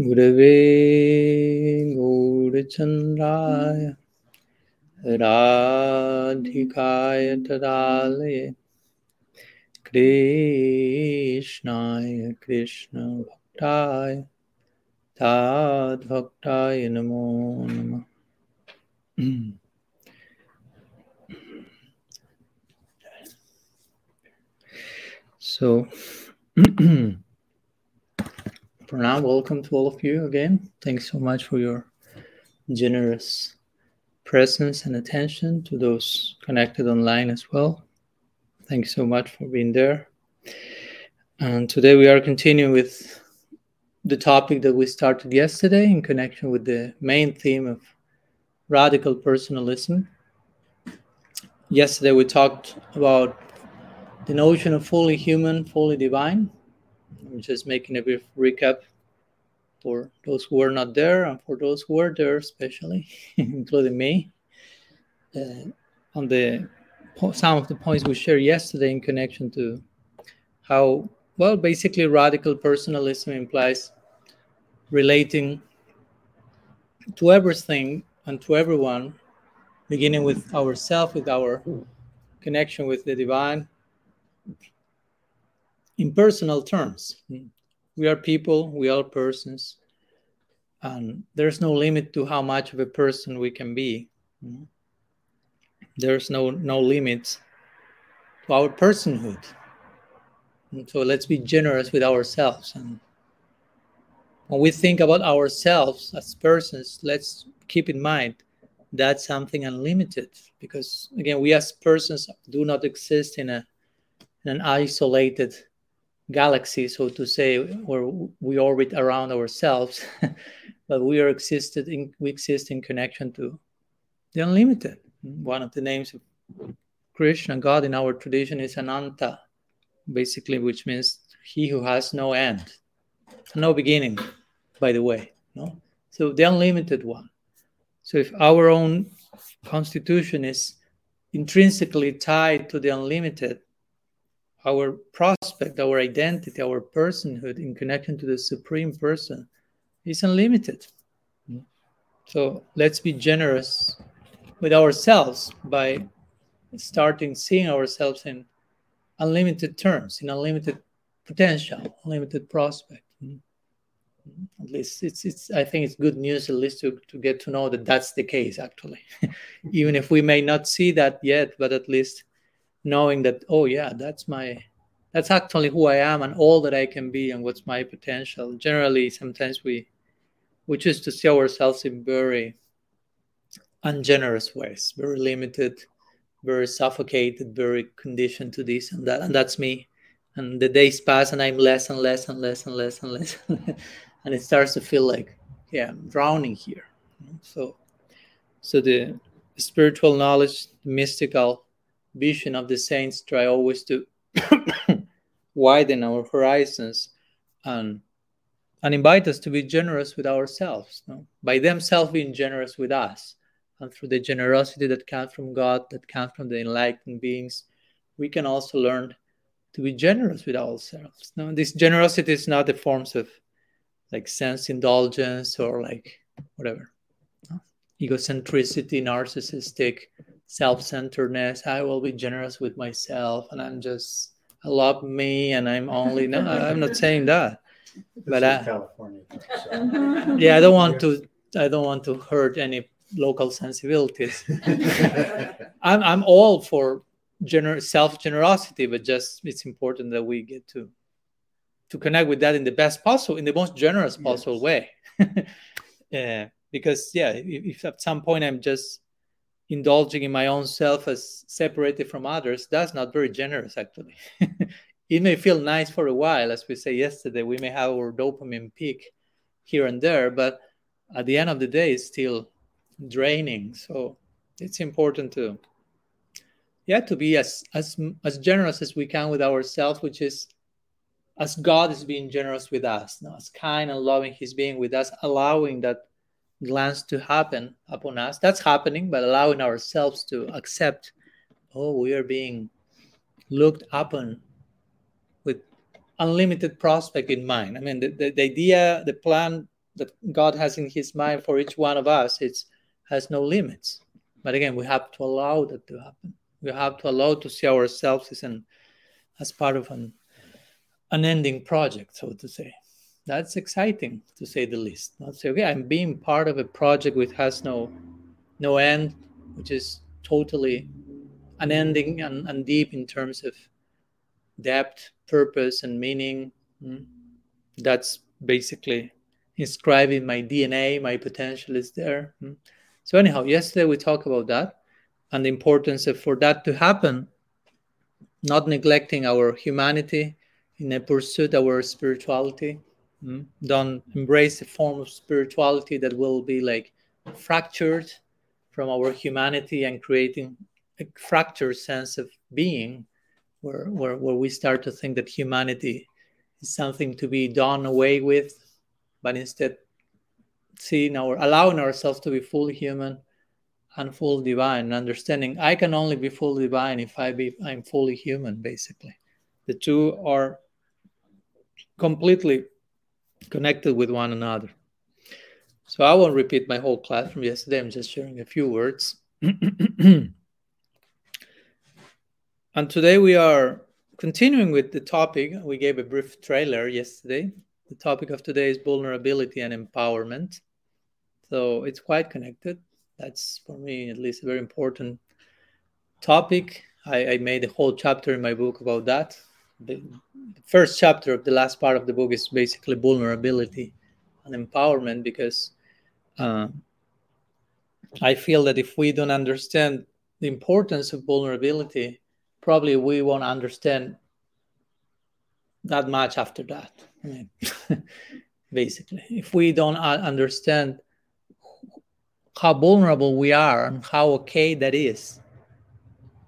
गुरवे गौरचन्द्राय राधिकाय तदालये कृष्णाय कृष्णभक्ताय ताद्भक्ताय नमो नमः so for now, welcome to all of you again. Thanks so much for your generous presence and attention to those connected online as well. Thanks so much for being there. And today we are continuing with the topic that we started yesterday in connection with the main theme of radical personalism. Yesterday we talked about the notion of fully human, fully divine, I'm just making a brief recap for those who were not there and for those who were there, especially, including me, uh, on the some of the points we shared yesterday in connection to how well basically radical personalism implies relating to everything and to everyone beginning with ourself with our connection with the divine in personal terms. We are people, we are persons, and there's no limit to how much of a person we can be. There's no no limits to our personhood. And so let's be generous with ourselves. And when we think about ourselves as persons, let's keep in mind that's something unlimited because again we as persons do not exist in a in an isolated galaxy, so to say, where we orbit around ourselves, but we are existed in we exist in connection to the unlimited. One of the names of Krishna, God in our tradition, is Ananta, basically, which means he who has no end, no beginning, by the way. No? So the unlimited one. So if our own constitution is intrinsically tied to the unlimited, our prospect, our identity, our personhood in connection to the Supreme Person is unlimited. So let's be generous with ourselves by starting seeing ourselves in unlimited terms, in unlimited potential, unlimited prospect. At least it's it's I think it's good news at least to, to get to know that that's the case actually. Even if we may not see that yet, but at least knowing that oh yeah that's my that's actually who i am and all that i can be and what's my potential. Generally sometimes we we choose to see ourselves in very ungenerous ways very limited very suffocated very conditioned to this and that and that's me. And the days pass and i'm less and less and less and less and less and it starts to feel like yeah i'm drowning here. So so the spiritual knowledge the mystical vision of the saints try always to widen our horizons and and invite us to be generous with ourselves no? by themselves being generous with us and through the generosity that comes from god that comes from the enlightened beings we can also learn to be generous with ourselves no? this generosity is not the forms of like sense indulgence or like whatever no? egocentricity narcissistic self-centeredness. I will be generous with myself and i'm just i love me and i'm only no i'm not saying that but I, California, so. Mm-hmm. yeah i don't want to i don't want to hurt any local sensibilities. I'm, I'm all for gener- self generosity but just it's important that we get to to connect with that in the best possible in the most generous possible yes. way. Yeah because yeah if, if at some point i'm just indulging in my own self as separated from others, that's not very generous, actually. it may feel nice for a while, as we say yesterday, we may have our dopamine peak here and there, but at the end of the day, it's still draining. So it's important to, yeah, to be as as as generous as we can with ourselves, which is as God is being generous with us, no? as kind and loving He's being with us, allowing that glance to happen upon us. That's happening, but allowing ourselves to accept, oh, we are being looked upon with unlimited prospect in mind. I mean, the, the, the idea, the plan that God has in His mind for each one of us, it has no limits. But again, we have to allow that to happen. We have to allow to see ourselves as an as part of an unending project, so to say. That's exciting to say the least. Not say, okay, I'm being part of a project which has no no end, which is totally unending and, and deep in terms of depth, purpose, and meaning. Mm. That's basically inscribing my DNA, my potential is there. Mm. So, anyhow, yesterday we talked about that and the importance of for that to happen, not neglecting our humanity in a pursuit of our spirituality. Mm. Don't embrace a form of spirituality that will be like fractured from our humanity and creating a fractured sense of being where, where, where we start to think that humanity is something to be done away with, but instead seeing our allowing ourselves to be fully human and full divine, understanding I can only be fully divine if I be I'm fully human, basically. The two are completely connected with one another. So I won't repeat my whole class from yesterday. I'm just sharing a few words. and today we are continuing with the topic. We gave a brief trailer yesterday. The topic of today is vulnerability and empowerment. So it's quite connected. That's for me at least a very important topic. I, I made a whole chapter in my book about that. The, first chapter of the last part of the book is basically vulnerability and empowerment because uh, I feel that if we don't understand the importance of vulnerability, probably we won't understand that much after that. I mean, basically, if we don't understand how vulnerable we are and how okay that is,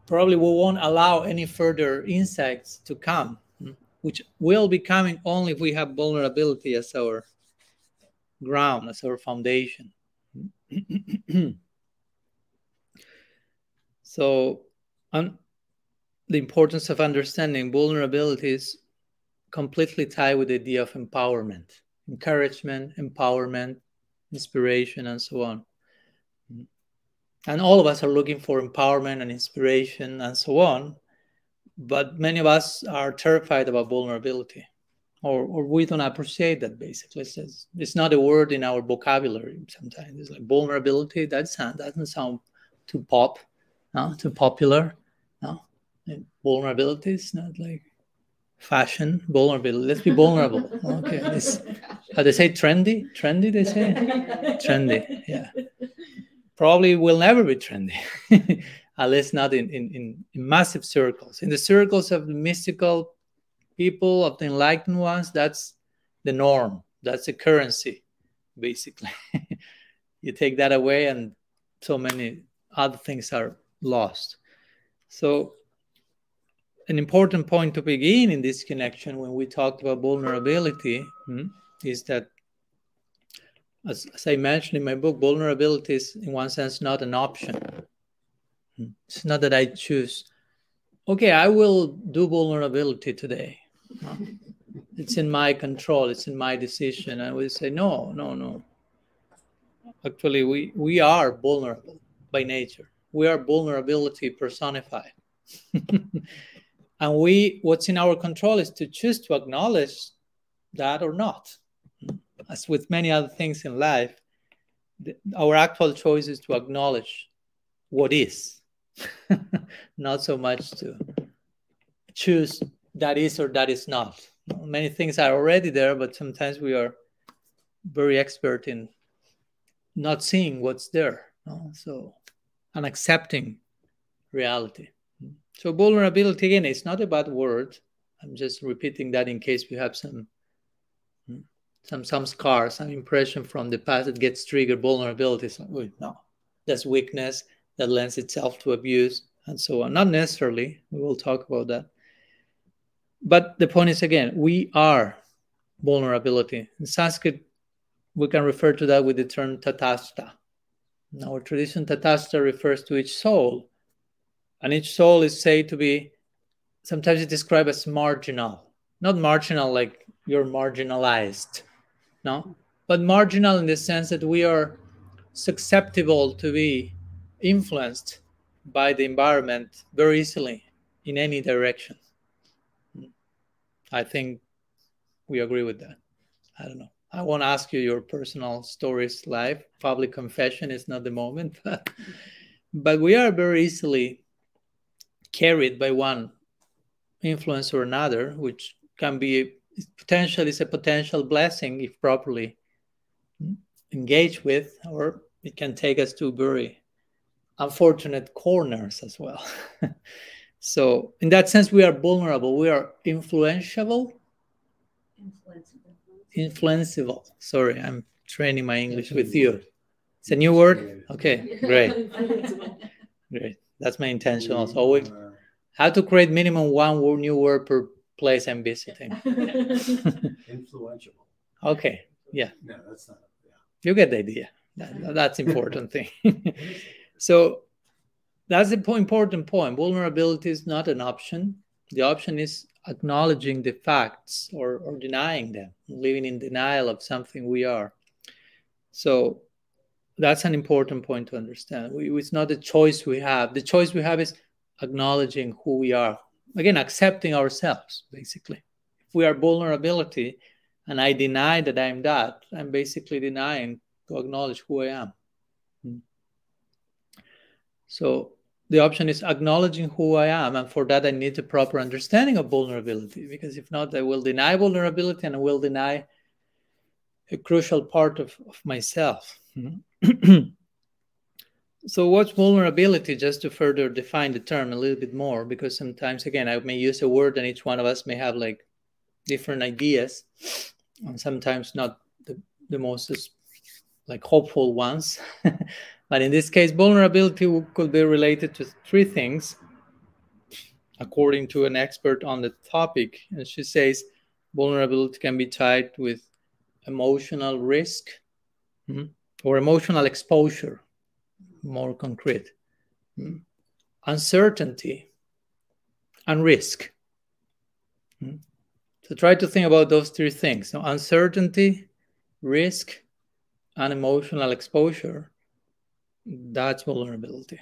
probably we won't allow any further insects to come, hmm. which will be coming only if we have vulnerability as our ground, as our foundation. so, the importance of understanding vulnerability is completely tied with the idea of empowerment, encouragement, empowerment, inspiration, and so on. Hmm. And all of us are looking for empowerment and inspiration and so on. But many of us are terrified about vulnerability or, or we don't appreciate that basically. It's, it's not a word in our vocabulary sometimes. It's like vulnerability, that sound, doesn't sound too pop, no? too popular. No? And vulnerability is not like fashion, vulnerability. Let's be vulnerable. Okay. It's, how they say trendy? Trendy, they say? trendy, yeah. Probably will never be trendy. At least not in, in, in, massive circles. In the circles of the mystical people of the enlightened ones, that's the norm. That's the currency, basically. you take that away, and so many other things are lost. So, an important point to begin in this connection when we talked about vulnerability hmm, is that, as, as, I mentioned in my book, vulnerability is, in one sense, not an option. Hmm. It's not that I choose, okay, I will do vulnerability today. It's in my control. It's in my decision. And we say, no, no, no. Actually, we, we are vulnerable by nature. We are vulnerability personified. and we, what's in our control is to choose to acknowledge that or not. As with many other things in life, the, our actual choice is to acknowledge what is, not so much to choose that is or that is not. Many things are already there, but sometimes we are very expert in not seeing what's there. So, and accepting reality. So, vulnerability again, it's not a bad word. I'm just repeating that in case we have some some some scars, some impression from the past that gets triggered. vulnerabilities. no, that's weakness that lends itself to abuse and so on. Not necessarily. We will talk about that. But the point is again, we are vulnerability. In Sanskrit, we can refer to that with the term tatastha. In our tradition, tatastha refers to each soul, and each soul is said to be sometimes it's described as marginal, not marginal like you're marginalized, no, but marginal in the sense that we are susceptible to be influenced by the environment very easily in any direction. I think we agree with that. I don't know. I won't ask you your personal stories live. Public confession is not the moment, but, but we are very easily carried by one influence or another, which can be potentially is a potential blessing if properly engaged with, or it can take us to very unfortunate corners as well. so, in that sense, we are vulnerable. We are influential. Influenceable. Sorry, I'm training my English with you. It's a new word. Okay, great, great. That's my intention. Also, we how to create minimum one new word per place I'm visiting. Influential. Okay. Yeah. No, that's not. Yeah. You get the idea. That, that's important thing. so that's the important point. Vulnerability is not an option. The option is acknowledging the facts or, or denying them, living in denial of something we are. So that's an important point to understand. We, it's not a choice we have. The choice we have is acknowledging who we are. Again, accepting ourselves, basically. If we are vulnerability and I deny that I'm that, I'm basically denying to acknowledge who I am. Hmm. So the option is acknowledging who I am. And for that, I need a proper understanding of vulnerability, because if not, I will deny vulnerability and I will deny a crucial part of, of myself. Mm-hmm. so, what's vulnerability? Just to further define the term a little bit more, because sometimes, again, I may use a word and each one of us may have like different ideas, and sometimes not the, the most like hopeful ones. But in this case, vulnerability could be related to three things, according to an expert on the topic. And she says vulnerability can be tied with emotional risk mm-hmm, or emotional exposure, more concrete, mm-hmm, uncertainty, and risk. Mm-hmm. So try to think about those three things uncertainty, risk, and emotional exposure that's vulnerability.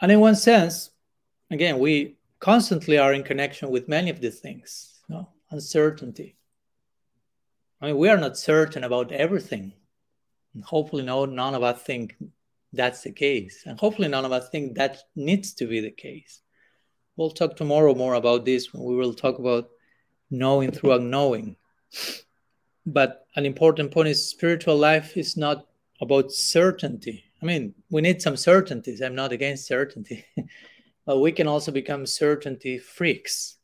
And in one sense, again, we constantly are in connection with many of these things. You know? Uncertainty. I mean, we are not certain about everything. Hopefully, no, none of us think that's the case. And hopefully, none of us think that needs to be the case. We'll talk tomorrow more about this when we will talk about knowing through unknowing but an important point is spiritual life is not about certainty. I mean, we need some certainties. I'm not against certainty, but we can also become certainty freaks,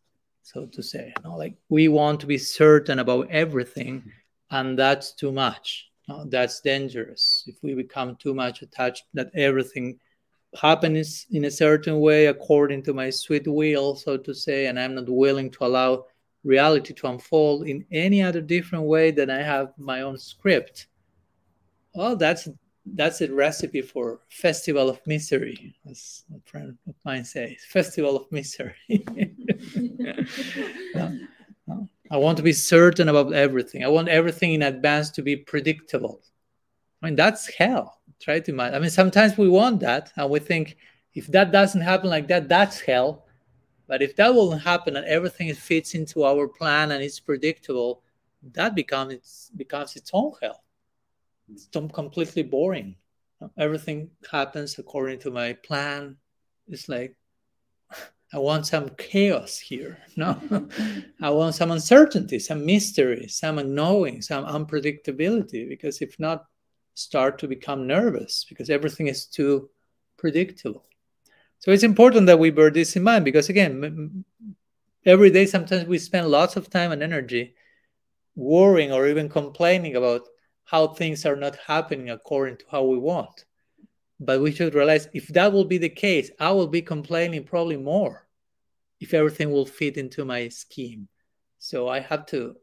so to say. You know, like we want to be certain about everything, and that's too much. Know, that's dangerous. If we become too much attached that everything happens in a certain way according to my sweet will, so to say, and I'm not willing to allow reality to unfold in any other different way than I have my own script, well, that's that's a recipe for festival of misery, as a friend of mine says. Festival of misery. no, no. I want to be certain about everything. I want everything in advance to be predictable. I mean, that's hell. Try to imagine. I mean, sometimes we want that, and we think if that doesn't happen like that, that's hell. But if that won't happen and everything fits into our plan and it's predictable, that becomes its, becomes its own hell. It's completely boring. Everything happens according to my plan. It's like I want some chaos here. No, I want some uncertainty, some mystery, some unknowing, some unpredictability. Because if not, start to become nervous because everything is too predictable. So it's important that we bear this in mind because, again, every day sometimes we spend lots of time and energy worrying or even complaining about how things are not happening according to how we want. But we should realize if that will be the case, I will be complaining probably more if everything will fit into my scheme. So I have to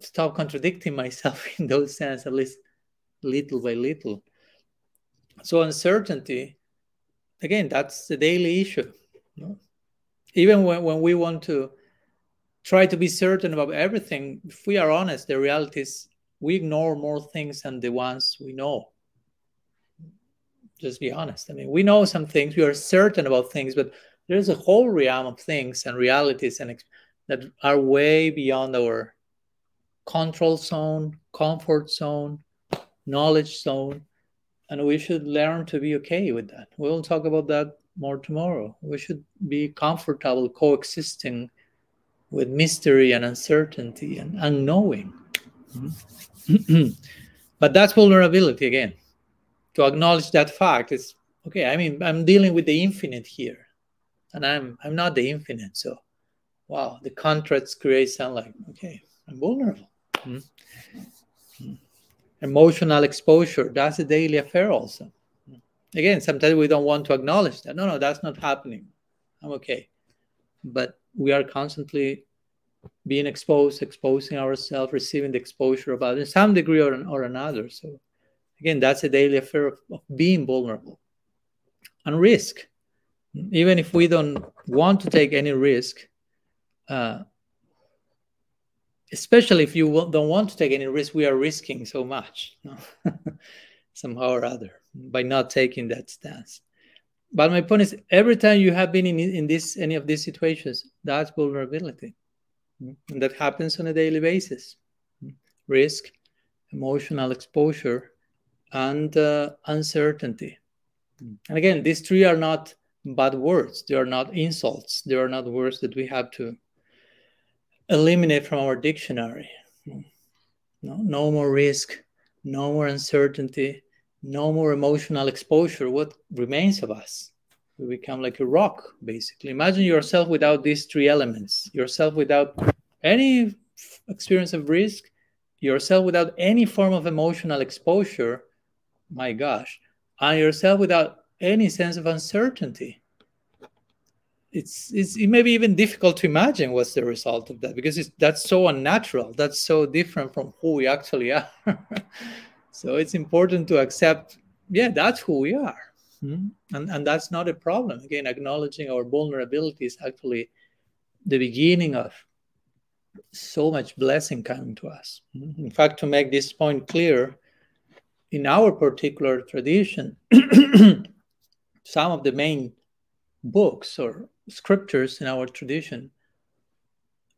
stop contradicting myself in those sense, at least little by little. So uncertainty again, that's the daily issue. You know? Even when, when we want to try to be certain about everything, if we are honest, the reality is we ignore more things than the ones we know. Just be honest. I mean, we know some things, we are certain about things, but there's a whole realm of things and realities and that are way beyond our control zone, comfort zone, knowledge zone, and we should learn to be okay with that. We'll talk about that more tomorrow. We should be comfortable coexisting with mystery and uncertainty and unknowing. Mm-hmm. but that's vulnerability again. To acknowledge that fact is okay. I mean, I'm dealing with the infinite here, and I'm I'm not the infinite. So, wow, the contrast creates sound like okay, I'm vulnerable. Mm-hmm. Emotional exposure, that's a daily affair also. Again, sometimes we don't want to acknowledge that. No, no, that's not happening. I'm okay. But we are constantly being exposed, exposing ourselves, receiving the exposure of others in some degree or, or another. So, again, that's a daily affair of, of being vulnerable and risk. Even if we don't want to take any risk, uh, especially if you don't want to take any risk, we are risking so much no? somehow or other by not taking that stance. But my point is, every time you have been in, in this any of these situations, that's vulnerability. And that happens on a daily basis. Risk, emotional exposure, and uh, uncertainty. And again, these three are not bad words. They are not insults. They are not words that we have to eliminate from our dictionary. No, no more risk, no more uncertainty, no more emotional exposure. What remains of us? We become like a rock, basically. Imagine yourself without these three elements yourself without any experience of risk, yourself without any form of emotional exposure. My gosh, and yourself without any sense of uncertainty. It's, it's it may be even difficult to imagine what's the result of that because that's so unnatural. That's so different from who we actually are. So it's important to accept yeah that's who we are. Mm-hmm. and and that's not a problem. Again acknowledging our vulnerability is actually the beginning of so much blessing coming to us. Mm-hmm. in fact to make this point clear in our particular tradition some of the main books or scriptures in our tradition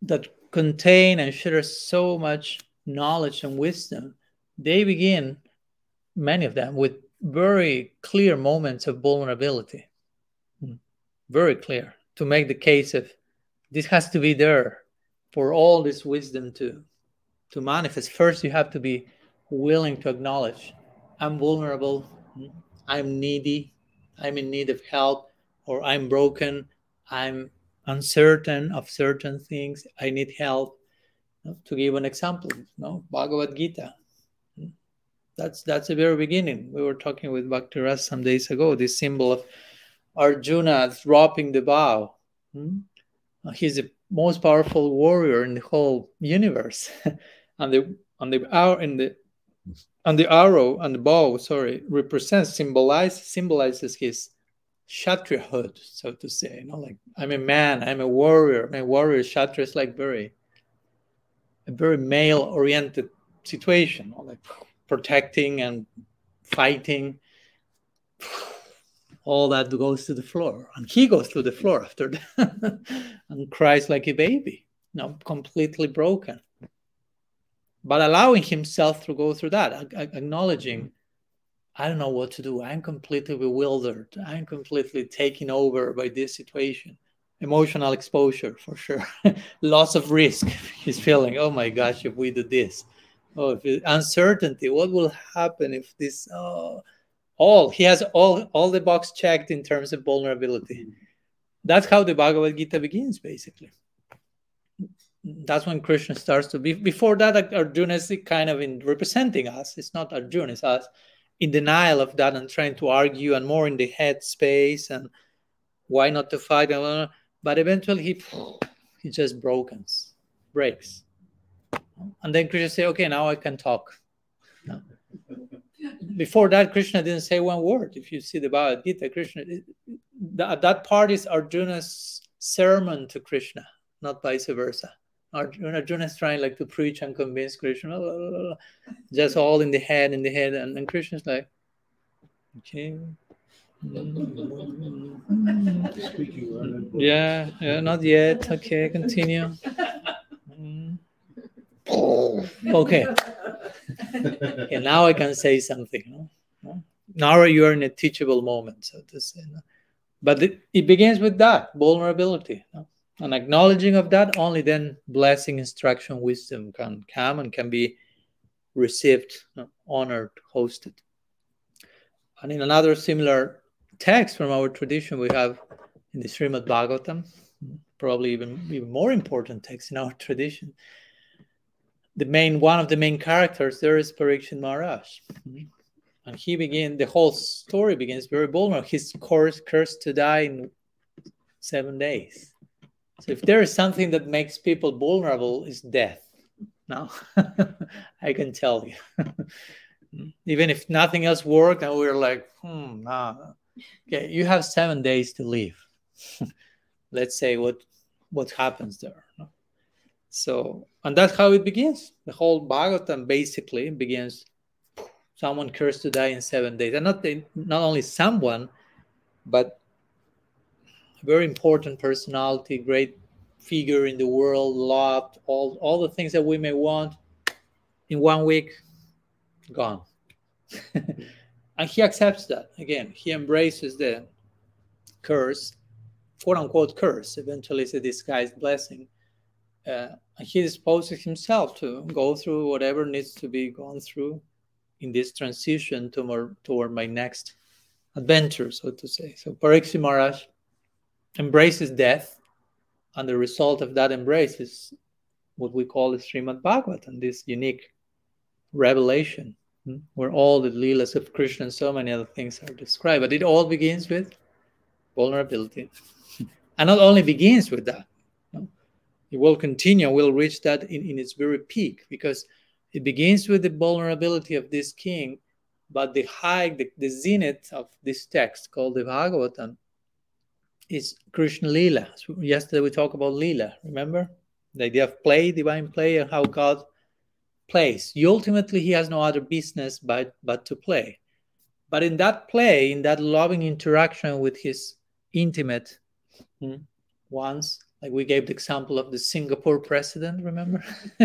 that contain and share so much knowledge and wisdom, they begin, many of them, with very clear moments of vulnerability. Hmm. Very clear to make the case of this has to be there for all this wisdom to, to manifest. First, you have to be willing to acknowledge I'm vulnerable, hmm. I'm needy, I'm in need of help, or I'm broken, I'm uncertain of certain things. I need help. To give an example, no Bhagavad Gita. That's that's the very beginning. We were talking with Bhakti Ras some days ago. This symbol of Arjuna dropping the bow. Hmm? He's the most powerful warrior in the whole universe, and the on the hour in the and the arrow and the bow, sorry, represents symbolize symbolizes his kshatriyahood, so to say. You know, like I'm a man, I'm a warrior. My warrior kshatriya is like very a very male-oriented situation, you know, like protecting and fighting. All that goes to the floor, and he goes to the floor after that and cries like a baby, you know, completely broken. But allowing himself to go through that, acknowledging mm-hmm. I don't know what to do. I'm completely bewildered. I'm completely taken over by this situation. Emotional exposure for sure. Loss of risk. He's feeling, oh my gosh, if we do this. Oh, if it, uncertainty. What will happen if this? Oh, all he has all all the box checked in terms of vulnerability. Mm-hmm. That's how the Bhagavad Gita begins, basically. That's when Krishna starts to be. Before that, Arjuna is kind of in representing us. It's not Arjuna, it's us in denial of that and trying to argue and more in the head space and why not to fight but eventually he he just brokens breaks and then krishna say okay now i can talk before that krishna didn't say one word if you see the bhagavad gita krishna that, that part is arjuna's sermon to krishna not vice versa Arjuna is trying like to preach and convince Krishna, just all in the head, in the head, and then Krishna's like, okay. Mm. Yeah, yeah, not yet. Okay, continue. Mm. Okay. okay, now I can say something. No? Now you are in a teachable moment, so to say. No? But it, it, begins with that vulnerability. No? And acknowledging of that, only then blessing, instruction, wisdom can come and can be received, honored, hosted. And in another similar text from our tradition, we have in the Srimad Bhagavatam, probably even, even more important text in our tradition, the main one of the main characters there is Parikshit Maharaj. And he begin the whole story begins very vulnerable. He's cursed, cursed to die in seven days. So if there is something that makes people vulnerable, is death. No, I can tell you. Even if nothing else worked, and we are like, hmm, nah. okay, you have seven days to live. Let's say what what happens there. So, and that's how it begins. The whole Bhagavatam basically begins someone cursed to die in seven days. And not, not only someone, but very important personality, great figure in the world, loved, all, all the things that we may want in one week, gone. and he accepts that. Again, he embraces the curse, quote unquote curse. Eventually, it's a disguised blessing uh, he disposes himself to go through whatever needs to be gone through in this transition toward, toward my next adventure, so to say. So Parikshit Maharaj embraces death, and the result of that embrace is what we call the Srimad Bhagavatam, this unique revelation hmm, where all the leelas of Krishna and so many other things are described. But it all begins with vulnerability. and not only begins with that, it will continue, will reach that in, in its very peak because it begins with the vulnerability of this king, but the high, the, the zenith of this text called the Bhagavatam is Krishna Lila. So yesterday we talked about Lila, remember? The idea of play, divine play, and how God plays. ultimately, he has no other business but, but to play. But in that play, in that loving interaction with his intimate hmm, ones, like we gave the example of the Singapore president, remember?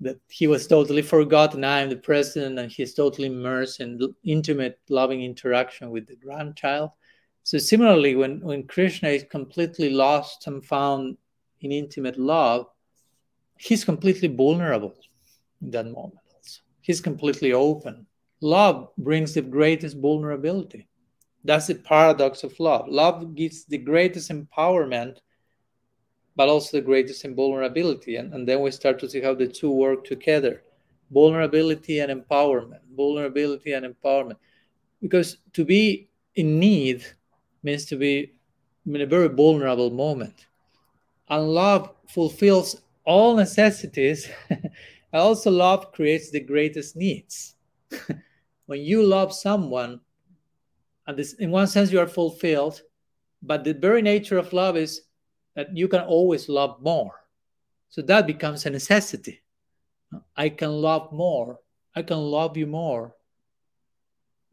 that he was totally forgotten. I'm the president, and he's totally immersed in intimate, loving interaction with the grandchild. So similarly, when, when Krishna is completely lost and found in intimate love, he's completely vulnerable in that moment. Also. He's completely open. Love brings the greatest vulnerability. That's the paradox of love. Love gives the greatest empowerment but also the greatest vulnerability. And, and then we start to see how the two work together vulnerability and empowerment, vulnerability and empowerment. Because to be in need means to be in a very vulnerable moment. And love fulfills all necessities. and also, love creates the greatest needs. when you love someone, and this, in one sense, you are fulfilled, but the very nature of love is that you can always love more. So that becomes a necessity. I can love more. I can love you more.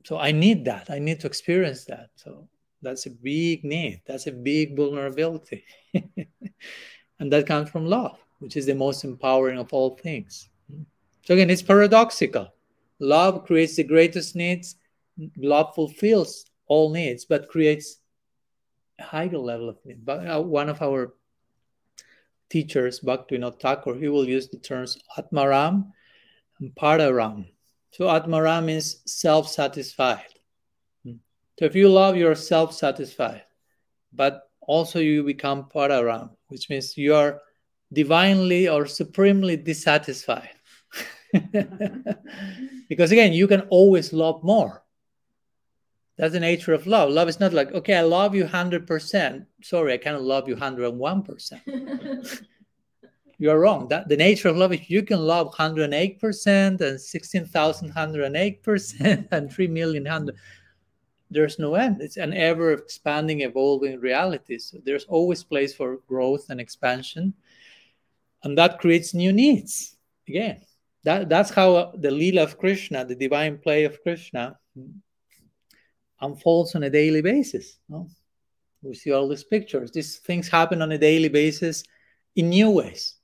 So I need that. I need to experience that. So that's a big need. That's a big vulnerability. and that comes from love, which is the most empowering of all things. So again, it's paradoxical. Love creates the greatest needs. Love fulfills all needs, but creates a higher level of need. But uh, one of our teachers, Bhaktivinoda Thakur, he will use the terms Atmaram and Pararam. So Atmaram means self-satisfied. So if you love, you're self-satisfied, but also you become Pararam, which means you are divinely or supremely dissatisfied. because again, you can always love more. That's the nature of love. Love is not like, okay, I love you 100%. Sorry, I cannot love you 101%. you are wrong. That the nature of love is you can love 108% and 16,108% and 3 million hundred. There's no end. It's an ever expanding, evolving reality. So there's always place for growth and expansion. And that creates new needs. Again, that, that's how uh, the Leela of Krishna, the divine play of Krishna, unfolds on a daily basis. No? We see all these pictures. These things happen on a daily basis in new ways.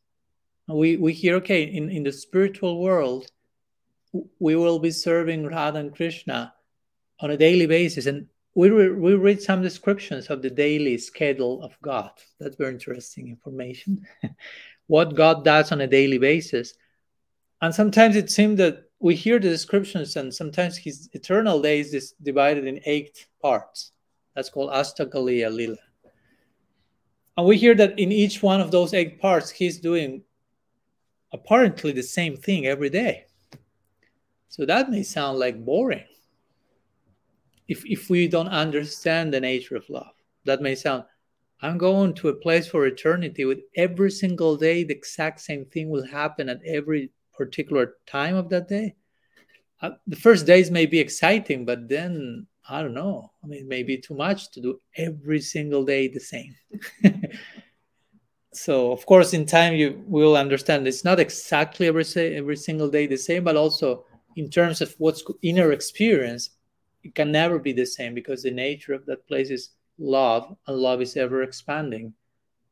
We, we hear, okay, in, in the spiritual world, we will be serving Radha and Krishna on a daily basis. And we, re- we read some descriptions of the daily schedule of God. That's very interesting information. what God does on a daily basis. And sometimes it seems that we hear the descriptions, and sometimes his eternal days is divided in eight parts. That's called Astakaliya Lila. And we hear that in each one of those eight parts, he's doing apparently the same thing every day. So that may sound like boring if, if we don't understand the nature of love. That may sound, I'm going to a place for eternity with every single day, the exact same thing will happen at every particular time of that day. Uh, the first days may be exciting, but then I don't know. I mean, maybe too much to do every single day the same. so, of course, in time you will understand it's not exactly every every single day the same, but also in terms of what's inner experience, it can never be the same because the nature of that place is love, and love is ever expanding.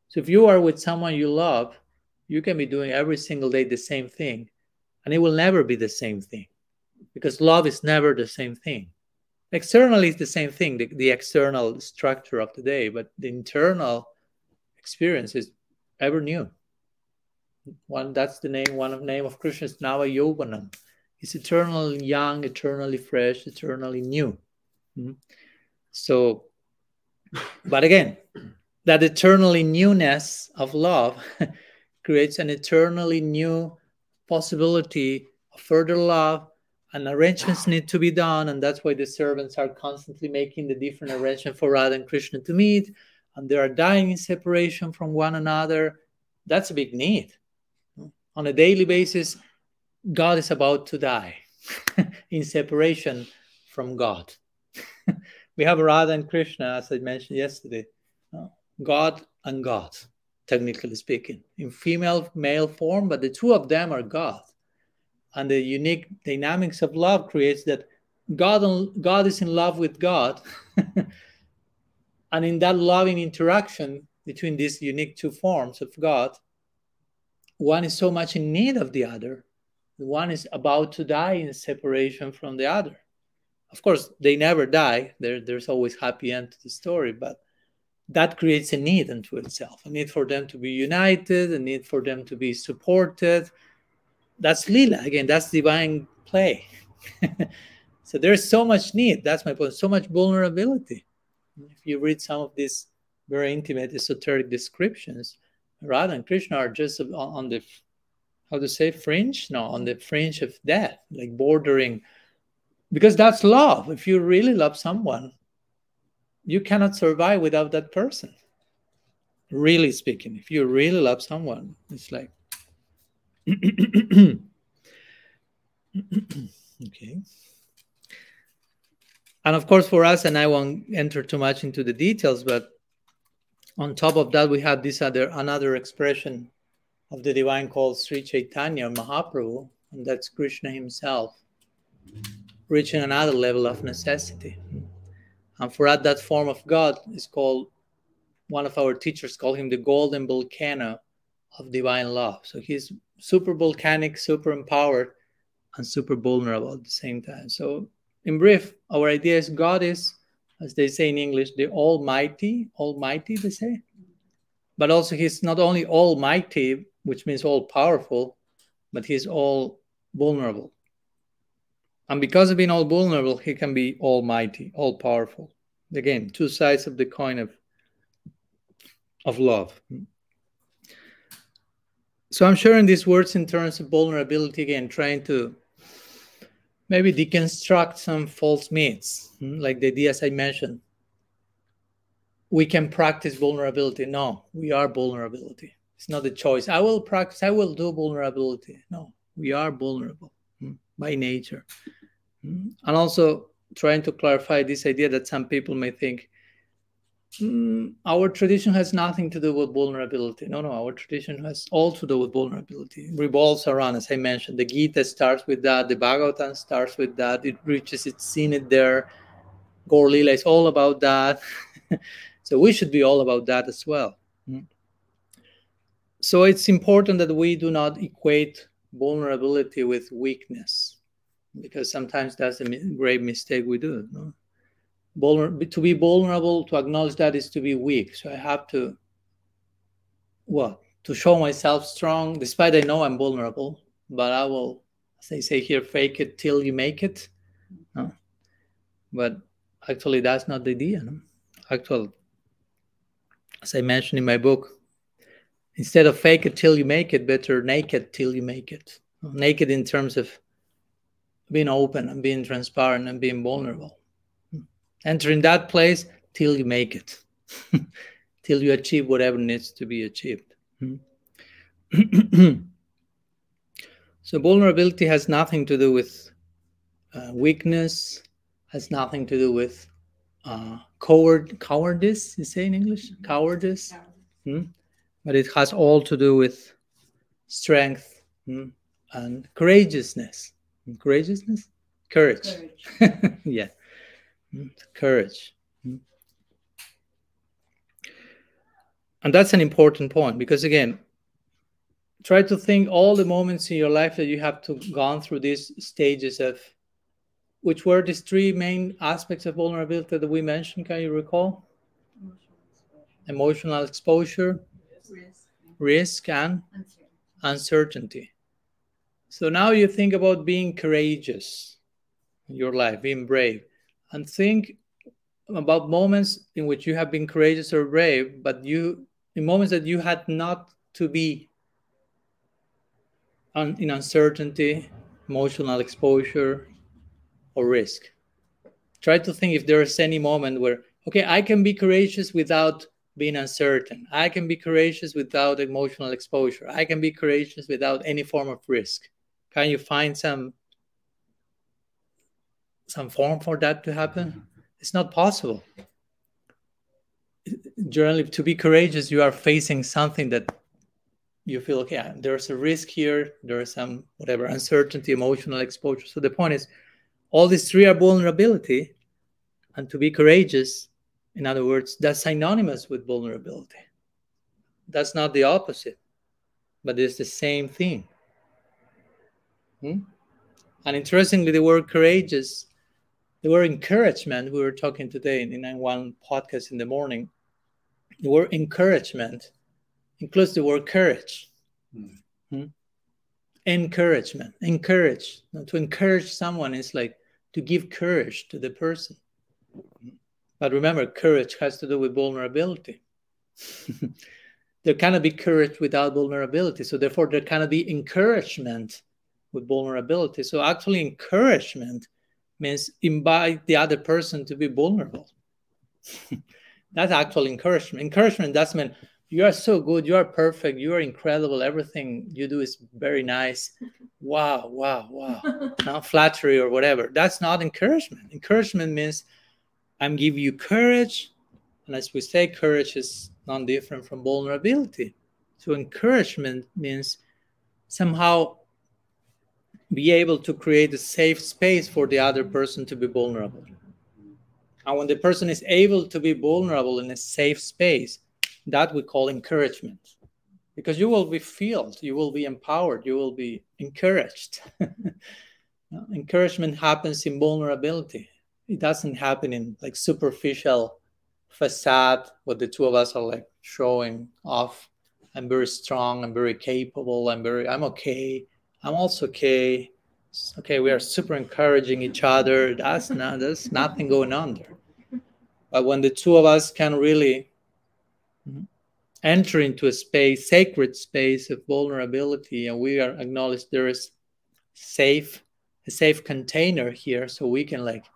So, if you are with someone you love, you can be doing every single day the same thing, and it will never be the same thing because love is never the same thing. Externally it's the same thing the, the external structure of the day but the internal experience is ever new. One that's the name one of name of krishna is nava yovanam it's eternally young eternally fresh eternally new. Mm-hmm. so but again that eternally newness of love creates an eternally new possibility of further love. And arrangements need to be done and that's why the servants are constantly making the different arrangements for radha and krishna to meet and they are dying in separation from one another. That's a big need. On a daily basis god is about to die in separation from god we have radha and krishna as i mentioned yesterday uh, god and god technically speaking in female male form but the two of them are god and the unique dynamics of love creates that God, God is in love with God. and in that loving interaction between these unique two forms of God, one is so much in need of the other. One is about to die in separation from the other. Of course, they never die. There, there's always happy end to the story, but that creates a need unto itself, a need for them to be united, a need for them to be supported, that's lila. Again that's divine play. So there's so much need. That's my point. So much vulnerability. If you read some of these very intimate esoteric descriptions radha and krishna are just on the how to say fringe? No on the fringe of death like bordering. Because that's love. If you really love someone you cannot survive without that person. Really speaking if you really love someone it's like okay. And of course, for us, and I won't enter too much into the details, but on top of that, we have this other another expression of the divine called Sri Chaitanya Mahaprabhu, and that's Krishna himself, reaching another level of necessity. And for us, that form of God is called one of our teachers called him the golden volcano of divine love. So he's super volcanic, super empowered, and super vulnerable at the same time. So, in brief, our idea is God is, as they say in English, the Almighty, Almighty, they say, but also He's not only Almighty, which means all powerful, but He's all vulnerable. And because of being all vulnerable, He can be Almighty, all powerful. Again, two sides of the coin of of love. So I'm sharing these words in terms of vulnerability again, trying to maybe deconstruct some false myths, hmm, like the ideas I mentioned. We can practice vulnerability. No, we are vulnerability. It's not a choice. I will practice, I will do vulnerability. No, we are vulnerable hmm, by nature. Hmm. And also trying to clarify this idea that some people may think mm, our tradition has nothing to do with vulnerability. No, no, our tradition has all to do with vulnerability. It revolves around, as I mentioned, the Gita starts with that, the Bhagavatam starts with that, it reaches its zenith there. Gaur Lila is all about that. so we should be all about that as well. Mm. So it's important that we do not equate vulnerability with weakness because sometimes that's a great mistake we do. No? Vulner- to be vulnerable, to acknowledge that is to be weak. So I have to, what? To show myself strong, despite I know I'm vulnerable, but I will, as they say here, fake it till you make it. No? But actually, that's not the idea. No? Actually, as I mentioned in my book, instead of fake it till you make it, better naked till you make it. Naked in terms of being open and being transparent and being vulnerable. Enter in that place till you make it, till you achieve whatever needs to be achieved. so, vulnerability has nothing to do with uh, weakness, has nothing to do with uh, coward, cowardice, you say in English? Cowardice. Hmm? But it has all to do with strength hmm? and courageousness courageousness courage, courage. yeah hmm? courage hmm? and that's an important point because again try to think all the moments in your life that you have to gone through these stages of which were these three main aspects of vulnerability that we mentioned can you recall emotional exposure, risk, and uncertainty. uncertainty so now you think about being courageous in your life, being brave, and think about moments in which you have been courageous or brave, but you in moments that you had not to be un, in uncertainty, emotional exposure, or risk. Try to think if there is any moment where, okay, I can be courageous without being uncertain. I can be courageous without emotional exposure. I can be courageous without any form of risk. Can you find some some form for that to happen? Mm-hmm. It's not possible. Generally, to be courageous, you are facing something that you feel okay. There's a risk here. There is some whatever uncertainty, emotional exposure. So the point is, all these three are vulnerability, and to be courageous, in other words, that's synonymous with vulnerability. That's not the opposite, but it's the same thing. Hmm? And interestingly, the word courageous, the word encouragement, we were talking today in, in one podcast in the morning, the word encouragement includes the word courage. Hmm. Hmm? Encouragement, encourage. Now, to encourage someone is like to give courage to the person. But remember, courage has to do with vulnerability. there cannot be courage without vulnerability. So, therefore, there cannot be encouragement with vulnerability. So actually, encouragement means invite the other person to be vulnerable. that's actual encouragement. Encouragement doesn't mean you are so good, you are perfect, you are incredible, everything you do is very nice. Wow, wow, wow. not flattery or whatever. That's not encouragement. Encouragement means I'm giving you courage. And as we say, courage is non different from vulnerability. So encouragement means somehow be able to create a safe space for the other person to be vulnerable. And when the person is able to be vulnerable in a safe space, that we call encouragement. Because you will be filled, you will be empowered, you will be encouraged. Encouragement happens in vulnerability. It doesn't happen in like superficial facade what the two of us are like showing off. I'm very strong, I'm very capable, I'm very I'm okay I'm also okay. Okay, we are super encouraging each other. That's not there's nothing going on there. But when the two of us can really mm-hmm, enter into a space, sacred space of vulnerability, and we are acknowledged there is safe, a safe container here, so we can like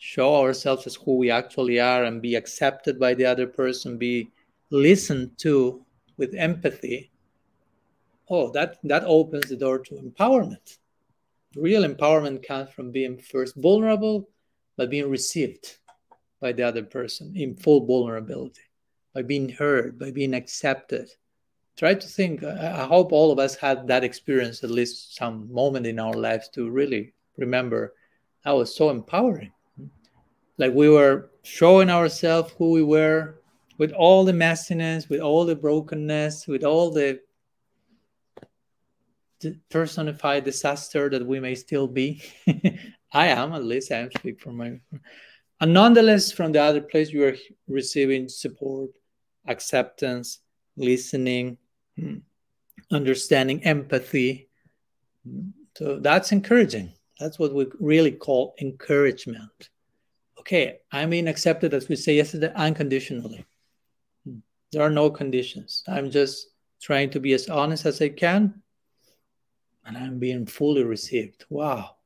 show ourselves as who we actually are and be accepted by the other person, be listened to with empathy oh that that opens the door to empowerment real empowerment comes from being first vulnerable but being received by the other person in full vulnerability, by being heard, by being accepted. Try to think. I hope all of us had that experience at least some moment in our lives to really remember that was so empowering. Like we were showing ourselves who we were with all the messiness, with all the brokenness, with all the personified disaster that we may still be. I am, at least I am speak from my. And nonetheless, from the other place, you are receiving support, acceptance, listening, hmm, understanding, empathy. So that's encouraging. That's what we really call encouragement. Okay, I'm being accepted, as we say yesterday, unconditionally. Hmm. There are no conditions. I'm just trying to be as honest as I can and I'm being fully received. Wow.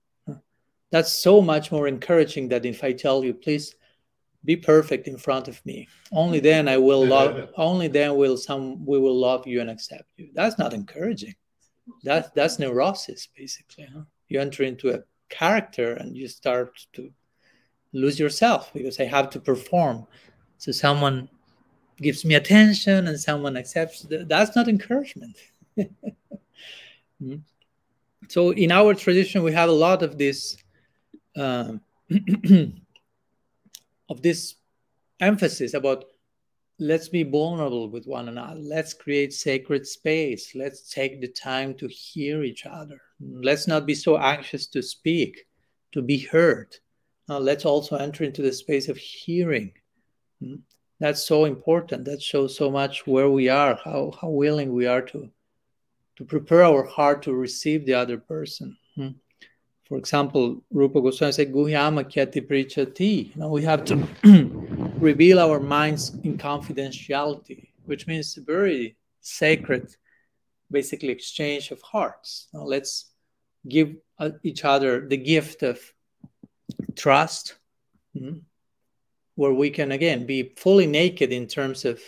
That's so much more encouraging than if I tell you, please be perfect in front of me. Only then I will love only then will some we will love you and accept you. That's not encouraging. That's that's neurosis basically. Huh? You enter into a character and you start to lose yourself because I have to perform. So someone gives me attention and someone accepts that's not encouragement. mm-hmm. So in our tradition, we have a lot of this um, of this emphasis about let's be vulnerable with one another. Let's create sacred space. Let's take the time to hear each other. Let's not be so anxious to speak, to be heard. Now, let's also enter into the space of hearing. Hmm? That's so important. That shows so much where we are, how, how willing we are to to prepare our heart to receive the other person. Hmm. For example, Rupa Goswami said, Guhyam akhyati prichati. Now we have to reveal our minds in confidentiality, which means very sacred, basically, exchange of hearts. Now let's give uh, each other the gift of trust, hmm, where we can, again, be fully naked in terms of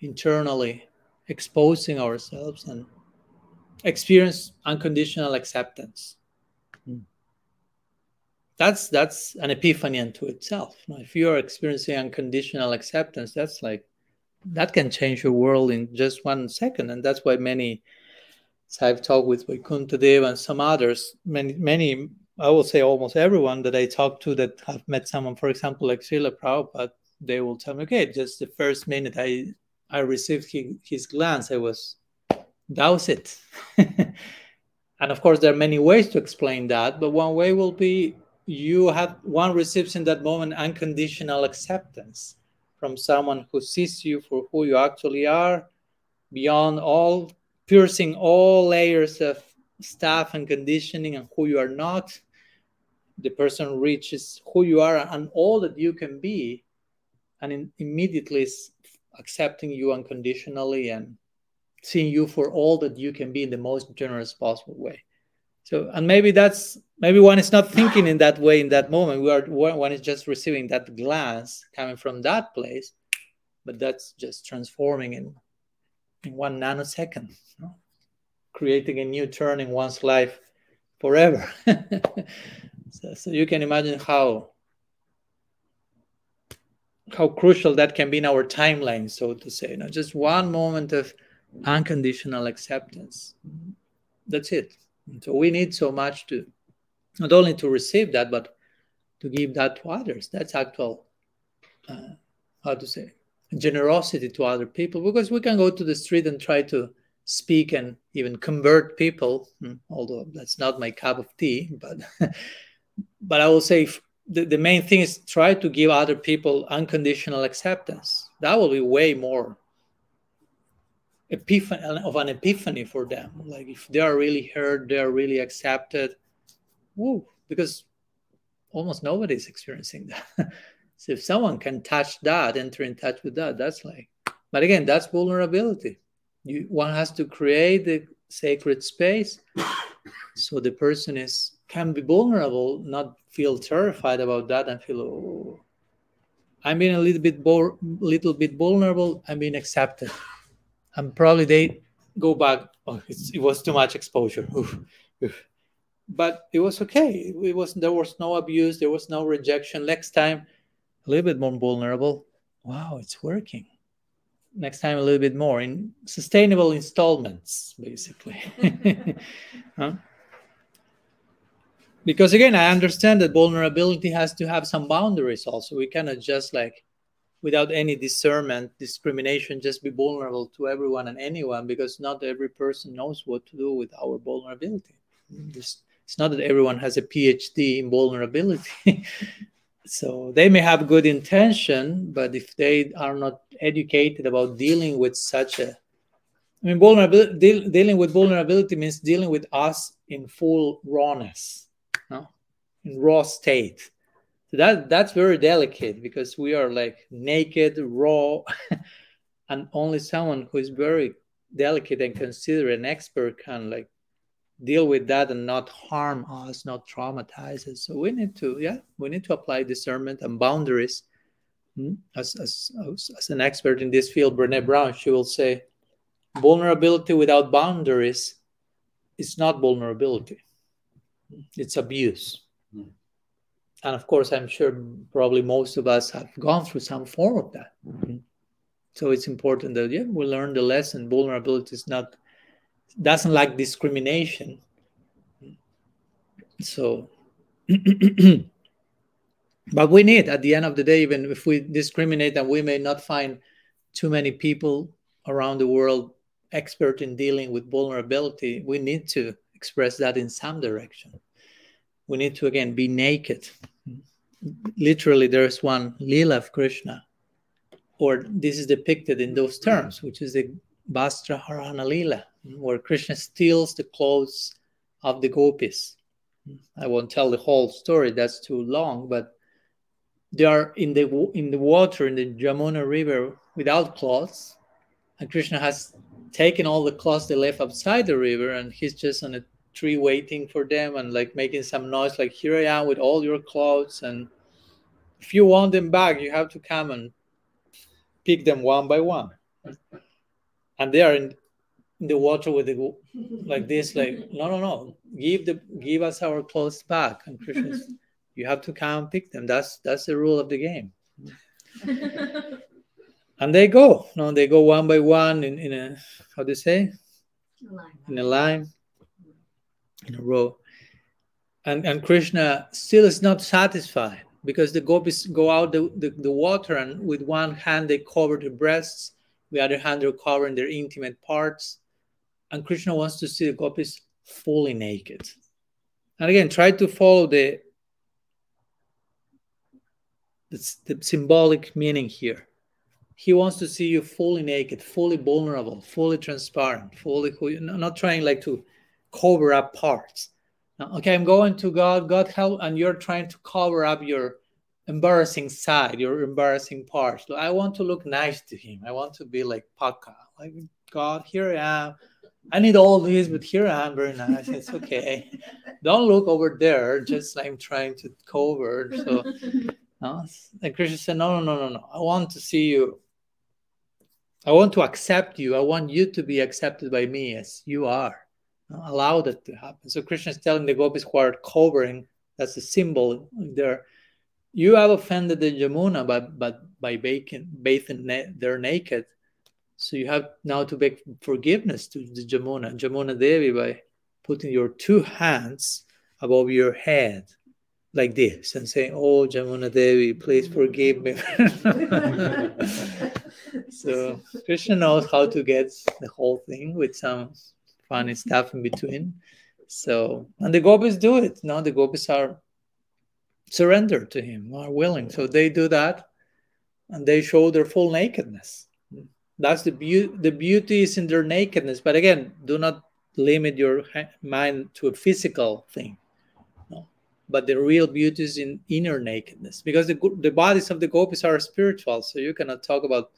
internally exposing ourselves and experience unconditional acceptance. Hmm. That's that's an epiphany unto itself. Now, if you are experiencing unconditional acceptance, that's like that can change your world in just one second, and that's why many. So I've talked with Vaikuntha Dev and some others. Many, many, I will say almost everyone that I talk to that have met someone, for example, like Srila Prabhupada, they will tell me, okay, just the first minute I I received his, his glance, I was that was it. and of course, there are many ways to explain that, but one way will be you have one receives in that moment unconditional acceptance from someone who sees you for who you actually are, beyond all piercing all layers of stuff and conditioning and who you are not. The person reaches who you are and all that you can be, and in, immediately accepting you unconditionally and seeing you for all that you can be in the most generous possible way. So and maybe that's maybe one is not thinking in that way in that moment. We are one is just receiving that glance coming from that place but that's just transforming in in one nanosecond you know? creating a new turn in one's life forever so, so you can imagine how how crucial that can be in our timeline so to say you know just one moment of unconditional acceptance. That's it. So we need so much to not only to receive that, but to give that to others. That's actual, uh, how to say, generosity to other people. Because we can go to the street and try to speak and even convert people, hmm, although that's not my cup of tea. But but I will say the, the main thing is try to give other people unconditional acceptance. That will be way more epiphany of an epiphany for them. Like if they are really heard they are really accepted woo, because almost nobody is experiencing that. So if someone can touch that enter in touch with that that's like but again that's vulnerability. You one has to create the sacred space so the person is can be vulnerable not feel terrified about that and feel oh i'm being a little bit bo- little bit vulnerable i'm being accepted and probably they go back. Oh, it was too much exposure. But it was okay. It was there was no abuse. There was no rejection. Next time, a little bit more vulnerable. Wow, it's working. Next time, a little bit more in sustainable installments, basically. huh? Because again, I understand that vulnerability has to have some boundaries also. We cannot just like, without any discernment, discrimination, just be vulnerable to everyone and anyone because not every person knows what to do with our vulnerability. It's not that everyone has a PhD in vulnerability. so they may have good intention but if they are not educated about dealing with such a i mean vulnerability deal, dealing with vulnerability means dealing with us in full rawness no? in raw state so that that's very delicate because we are like naked raw and only someone who is very delicate and considerate an expert can like deal with that and not harm us, not traumatize us. So we need to, yeah, we need to apply discernment and boundaries. Hmm? As, as, as an expert in this field, Brene Brown, she will say, vulnerability without boundaries is not vulnerability, it's abuse. Mm. And of course, I'm sure probably most of us have gone through some form of that. Mm. So it's important that yeah, we learn the lesson. Vulnerability is not doesn't like discrimination. So, but we need at the end of the day, even if we discriminate, and we may not find too many people around the world expert in dealing with vulnerability, we need to express that in some direction. We need to again be naked. Literally, there's one Lila of Krishna, or this is depicted in those terms, which is the Vastra Harana Lila, where Krishna steals the clothes of the gopis. I won't tell the whole story; that's too long. But they are in the in the water in the Jamuna River without clothes, and Krishna has taken all the clothes they left outside the river, and he's just on a tree waiting for them and like making some noise, like "Here I am with all your clothes, and if you want them back, you have to come and pick them one by one." And they are in in the water with the like this like no no no give the give us our clothes back. And Krishna's you have to come pick them. That's that's the rule of the game. And they go. No they go one by one in, in a how do you say? In a line in a row and and krishna still is not satisfied because the gopis go out the, the, the water and with one hand they cover their breasts with the other hand they're covering their intimate parts and Krishna wants to see the gopis fully naked. And again, try to follow the, the, the symbolic meaning here. He wants to see you fully naked, fully vulnerable, fully transparent, fully not trying like to cover up parts. Okay, I'm going to God, God help, and you're trying to cover up your embarrassing side, your embarrassing parts. I want to look nice to him. I want to be like Paka, like God, here I am. I need all these, but here I am very nice. It's okay. Don't look over there, just like I'm trying to cover. So no? and Krishna said, No, no, no, no, no. I want to see you. I want to accept you. I want you to be accepted by me as you are. Allow that to happen. So Krishna is telling the gopis who are covering, that's a symbol there. You have offended the Jamuna by, by, by bathing, bathing na- they're naked so you have now to beg forgiveness to the Jamuna, Jamuna Devi, by putting your two hands above your head like this and saying, Oh, Jamuna Devi, please forgive me. so Krishna knows how to get the whole thing with some funny stuff in between. So, and the gopis do it. Now the gopis are surrendered to him, are willing. So they do that and they show their full nakedness. That's the beauty. The beauty is in their nakedness. But again, do not limit your mind to a physical thing. No. But the real beauty is in inner nakedness because the, the bodies of the gopis are spiritual. So you cannot talk about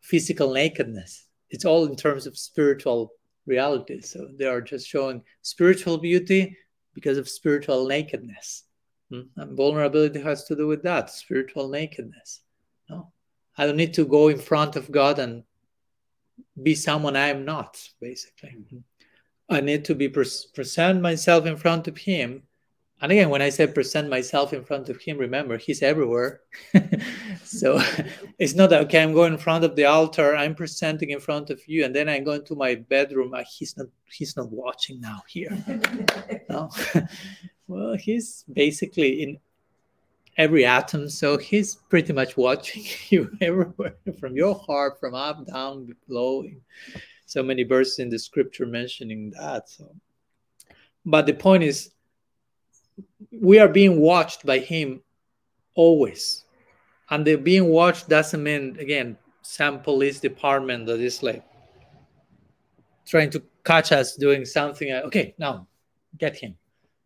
physical nakedness. It's all in terms of spiritual reality. So they are just showing spiritual beauty because of spiritual nakedness. Hmm? And vulnerability has to do with that spiritual nakedness. No? I don't need to go in front of God and be someone I am not, basically. Mm-hmm. I need to be present myself in front of Him and again, when I say present myself in front of him, remember he's everywhere. so it's not that okay, I'm going in front of the altar, I'm presenting in front of you, and then I'm going to my bedroom. Uh, he's not he's not watching now here. no. well, he's basically in every atom, so he's pretty much watching you everywhere, from your heart, from up, down, below. So many verses in the scripture mentioning that. So but the point is we are being watched by him always. And the being watched doesn't mean again some police department that is like trying to catch us doing something. Okay now get him.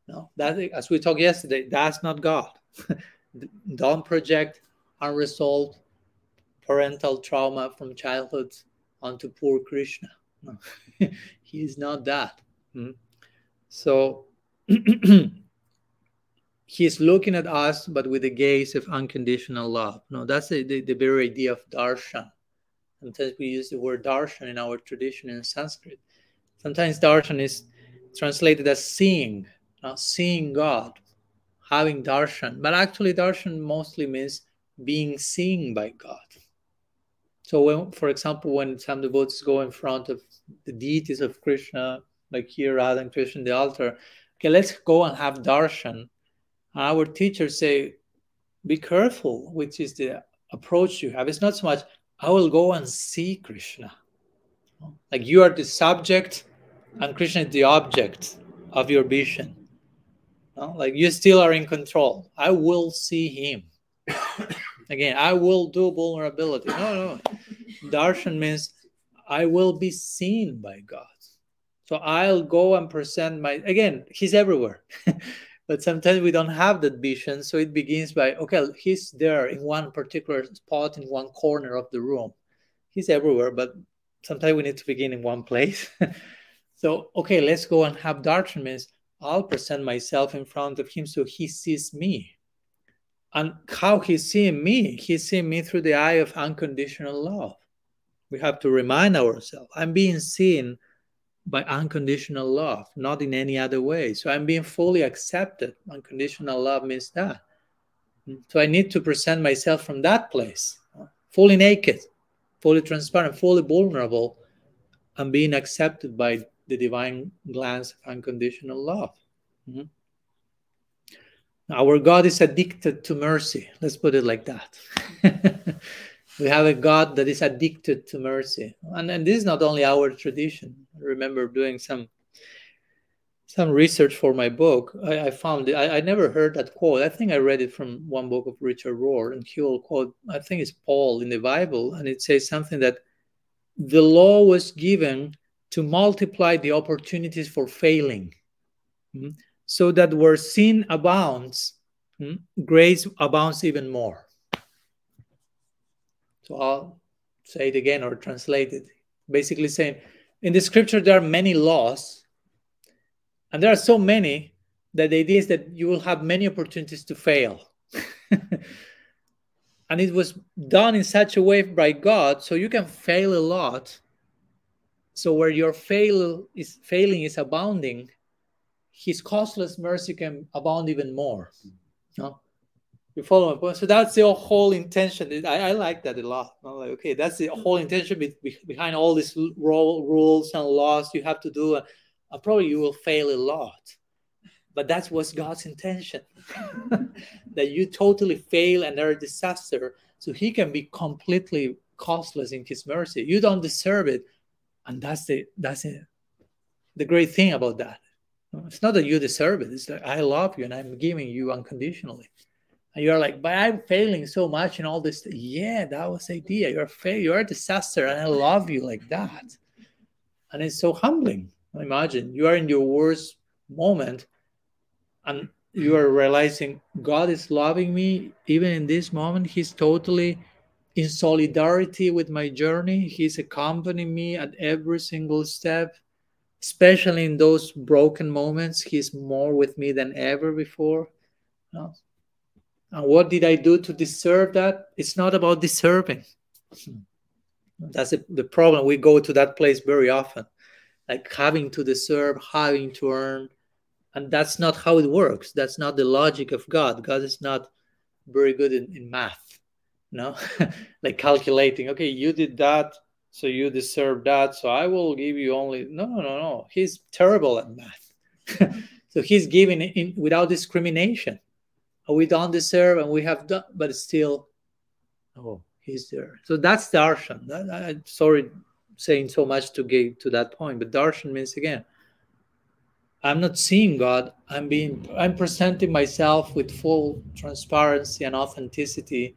No that as we talked yesterday that's not god. Don't project unresolved parental trauma from childhood onto poor krishna. No. he is not that. Hmm? so he's looking at us, but with the gaze of unconditional love. No, that's the, the, the very idea of darshan. Sometimes we use the word darshan in our tradition in Sanskrit. Sometimes darshan is translated as seeing, uh, seeing God, having darshan. But actually, darshan mostly means being seen by God. So, when, for example, when some devotees go in front of the deities of Krishna, like here, Radha and Krishna, the altar, okay, let's go and have darshan our teachers say, be careful, which is the approach you have. It's not so much, I will go and see Krishna. Like you are the subject and Krishna is the object of your vision. Like you still are in control. I will see him. Again, I will do vulnerability. No, no. Darshan means I will be seen by God. So I'll go and present my, again, he's everywhere. but sometimes we don't have that vision so it begins by okay he's there in one particular spot in one corner of the room. He's everywhere but sometimes we need to begin in one place. So okay let's go and have darshan means i'll present myself in front of him so he sees me. And how he's seeing me? He's seeing me through the eye of unconditional love. We have to remind ourselves i'm being seen by unconditional love, not in any other way. So I'm being fully accepted. Unconditional love means that. So I need to present myself from that place, fully naked, fully transparent, fully vulnerable, and being accepted by the divine glance of unconditional love. Mm-hmm. Our God is addicted to mercy. Let's put it like that. we have a God that is addicted to mercy. And, and this is not only our tradition. Remember doing some some research for my book. I, I found it, I, I, never heard that quote. I think I read it from one book of Richard Rohr, and he will quote, I think it's Paul in the Bible, and it says something that the law was given to multiply the opportunities for failing. Mm-hmm. So that where sin abounds, mm-hmm, grace abounds even more. So I'll say it again or translate it. Basically, saying in the scripture there are many laws, and there are so many that the idea is that you will have many opportunities to fail. and it was done in such a way by God so you can fail a lot. So where your fail is failing is abounding, his causeless mercy can abound even more. Hmm. No? You follow my point? So that's your whole intention. I, I like that a lot. I'm like, okay, that's the whole intention be, be, behind all these rules and laws you have to do. And uh, probably you will fail a lot. But that's what's God's intention. that you totally fail and are a disaster. So he can be completely causeless in his mercy. You don't deserve it. And that's the that's it. The great thing about that. It's not that you deserve it. It's like I love you and I'm giving you unconditionally and you're like, but I'm failing so much and all this. Yeah, that was the idea. You're a fail. You're a disaster, and I love you like that. And it's so humbling. Imagine you are in your worst moment, and you are realizing God is loving me even in this moment. He's totally in solidarity with my journey. He's accompanying me at every single step, especially in those broken moments. He's more with me than ever before. You and what did I do to deserve that? It's not about deserving. Hmm. That's the problem. We go to that place very often, like having to deserve, having to earn. And that's not how it works. That's not the logic of God. God is not very good in, in math, you know, like calculating, okay, you did that, so you deserve that, so I will give you only. No, no, no, no. He's terrible at math. so he's giving in without discrimination. We don't deserve, and we have done, but still, oh, he's there. So that's darshan. That, I, sorry, saying so much to get to that point, but darshan means again, I'm not seeing God. I'm being, I'm presenting myself with full transparency and authenticity,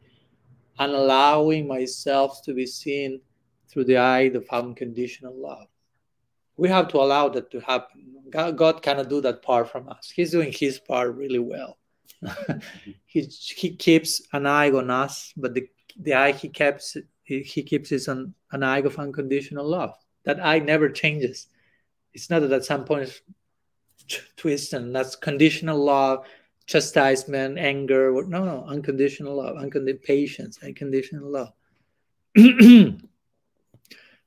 and allowing myself to be seen through the eye of unconditional love. We have to allow that to happen. God, God cannot do that part from us. He's doing his part really well. He, he keeps an eye on us, but the, the eye he keeps he, he keeps is an, an eye of unconditional love. That eye never changes. It's not that at some point twist and that's conditional love, chastisement, anger. No, no, unconditional love, unconditional patience, unconditional love.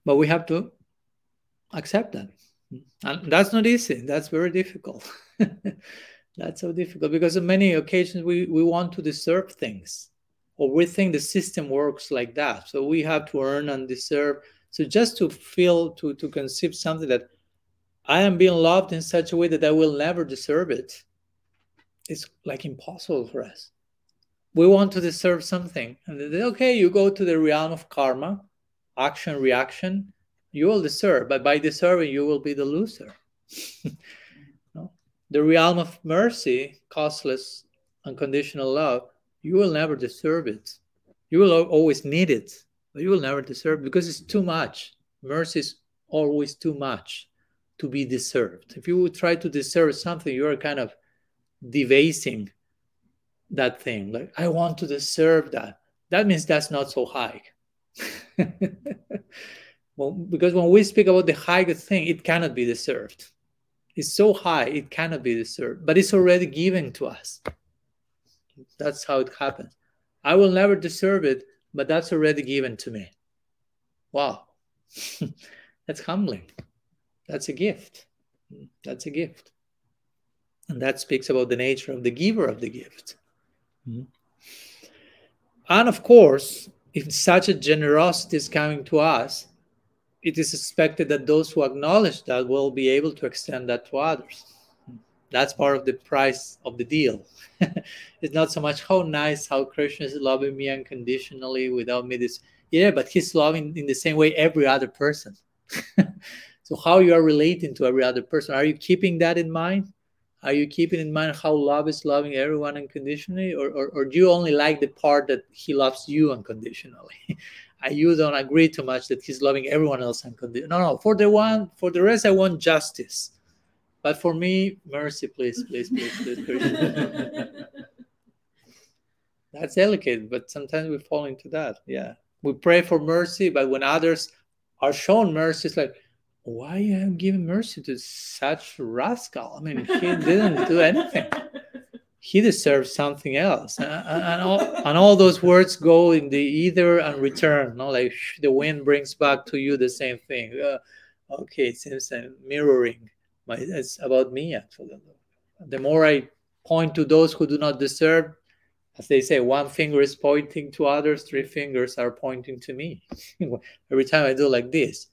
but we have to accept that and that's not easy that's very difficult that's so difficult because on many occasions we, we want to deserve things or we think the system works like that. So we have to earn and deserve. So just to feel to to conceive something that i am being loved in such a way that i will never deserve it it's like impossible for us. We want to deserve something and they, okay you go to the realm of karma action reaction you will deserve but by deserving you will be the loser? the realm of mercy causeless unconditional love you will never deserve it. You will always need it but you will never deserve it because it's too much. Mercy is always too much to be deserved. If you would try to deserve something you are kind of debasing that thing. Like i want to deserve that. That means that's not so high. Well, because when we speak about the highest thing, it cannot be deserved. It's so high, it cannot be deserved, but it's already given to us. That's how it happens. I will never deserve it, but that's already given to me. Wow. that's humbling. That's a gift. That's a gift. And that speaks about the nature of the giver of the gift. Mm-hmm. And of course, if such a generosity is coming to us, it is expected that those who acknowledge that will be able to extend that to others. That's part of the price of the deal. it's not so much how nice, how Krishna is loving me unconditionally without me this. Yeah, but he's loving in the same way every other person. so how you are relating to every other person, are you keeping that in mind? are you keeping in mind how love is loving everyone unconditionally or, or, or do you only like the part that he loves you unconditionally you don't agree too much that he's loving everyone else unconditionally no no for the one for the rest i want justice but for me mercy please please please please, please. that's delicate but sometimes we fall into that yeah we pray for mercy but when others are shown mercy it's like why you have given mercy to such rascal? I mean, he didn't do anything. He deserves something else. And, and, all, and all those words go in the either and return. No, like the wind brings back to you the same thing. Uh, okay, it seems I'm mirroring. My, it's about me actually. The more I point to those who do not deserve, as they say, one finger is pointing to others, three fingers are pointing to me. Every time I do like this,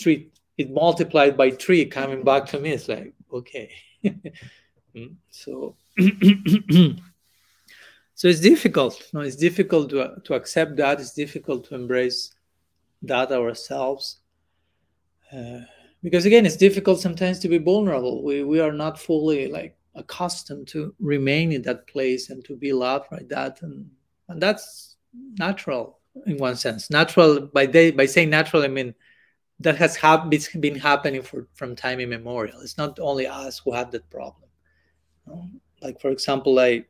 three it multiplied by three coming back to me. It's like, okay. Hmm, so so it's difficult. No, it's difficult to, to accept that. It's difficult to embrace that ourselves. Uh, because again, it's difficult sometimes to be vulnerable. We, we are not fully like accustomed to remain in that place and to be loved like that. And, and that's natural in one sense. Natural by day, by saying natural, I mean that has ha- been happening for from time immemorial. It's not only us who have that problem. Like for example, like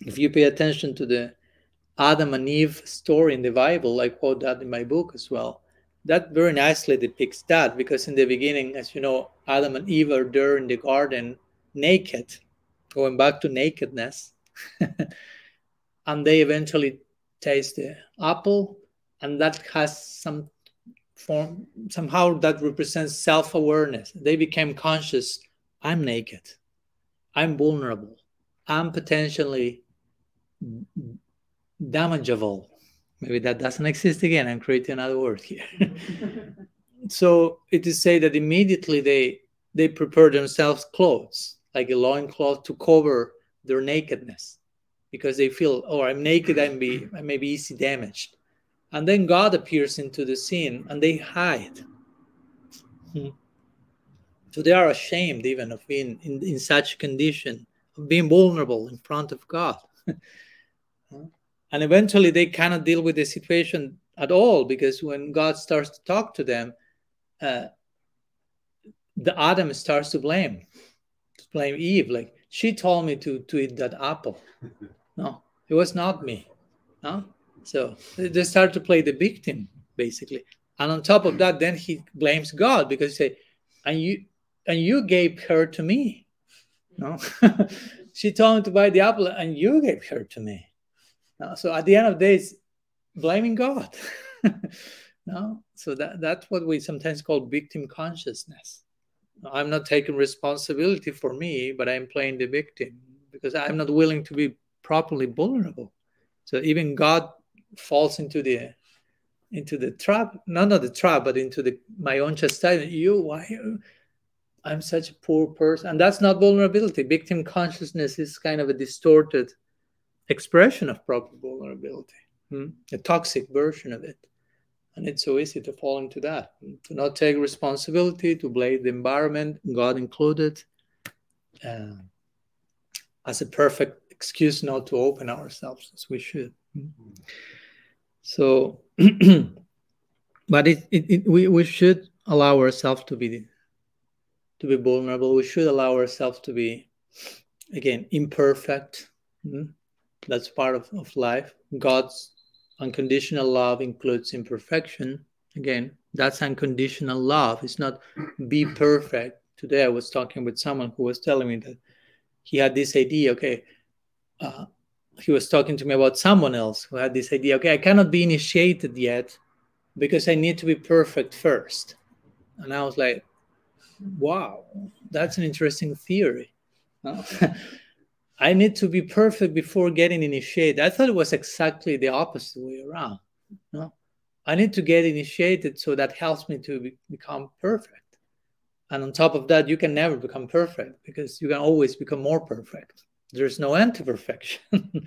if you pay attention to the Adam and Eve story in the Bible, I quote that in my book as well. That very nicely depicts that because in the beginning, as you know, Adam and Eve are there in the garden naked, going back to nakedness, and they eventually taste the apple, and that has some form somehow that represents self-awareness they became conscious i'm naked I'm vulnerable. I'm potentially damageable. Maybe that doesn't exist again. I'm creating another word here. so it is said that immediately they they prepare themselves clothes, like a loincloth to cover their nakedness, because they feel, oh, I'm naked, I'm be I may be easy damaged. And then God appears into the scene and they hide. Hmm. So they are ashamed even of being in, in such condition, of being vulnerable in front of God. and eventually they cannot deal with the situation at all because when God starts to talk to them, uh, the Adam starts to blame, to blame Eve. Like she told me to to eat that apple. No, it was not me. No, so they start to play the victim basically, and on top of that, then he blames God because he say, and you and you gave her to me. Mm-hmm. No, she told me to buy the apple, and you gave her to me. No? so at the end of the day, it's blaming God. no, so that that's what we sometimes call victim consciousness. I'm not taking responsibility for me, but I'm playing the victim because I'm not willing to be properly vulnerable. So even God falls into the into the trap, not not the trap, but into the my own chastisement. You, why? I'm such a poor person, and that's not vulnerability. Victim consciousness is kind of a distorted expression of proper vulnerability, hmm? a toxic version of it, and it's so easy to fall into that, to not take responsibility, to blame the environment, God included, uh, as a perfect excuse not to open ourselves as we should. So, but it, it, it, we, we should allow ourselves to be to be vulnerable. We should allow ourselves to be again imperfect. Mm-hmm. That's part of, of life. God's unconditional love includes imperfection. Again, that's unconditional love. It's not be perfect. Today I was talking with someone who was telling me that he had this idea, okay, uh, he was talking to me about someone else who had this idea okay i cannot be initiated yet because i need to be perfect first and i was like wow that's an interesting theory. I need to be perfect before getting initiated. I thought it was exactly the opposite way around no? I need to get initiated so that helps me to be, become perfect. And on top of that you can never become perfect because you can always become more perfect. There's no end to perfection.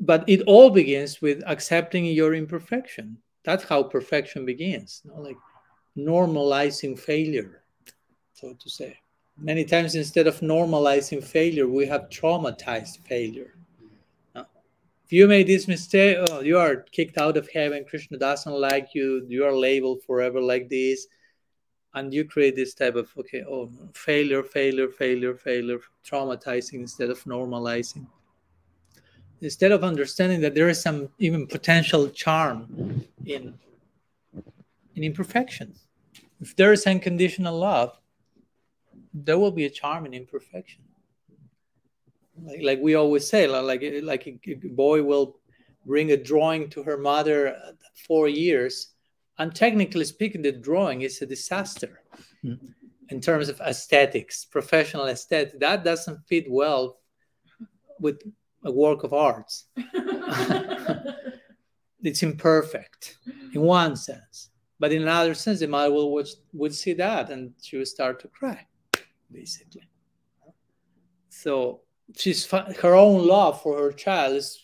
but it all begins with accepting your imperfection. That's how perfection begins, you know, like normalizing failure, so to say. Many times, instead of normalizing failure, we have traumatized failure. if you made this mistake, oh, you are kicked out of heaven. Krishna doesn't like you. You are labeled forever like this and you create this type of okay oh failure failure failure failure traumatizing instead of normalizing instead of understanding that there is some even potential charm in in imperfection if there is unconditional love there will be a charm in imperfection like, like we always say like like a, a boy will bring a drawing to her mother at four years and technically speaking, the drawing is a disaster mm-hmm. in terms of aesthetics, professional aesthetic. That doesn't fit well with a work of arts. it's imperfect in one sense, but in another sense, the mother will watch, would see that and she would start to cry, basically. So she's her own love for her child is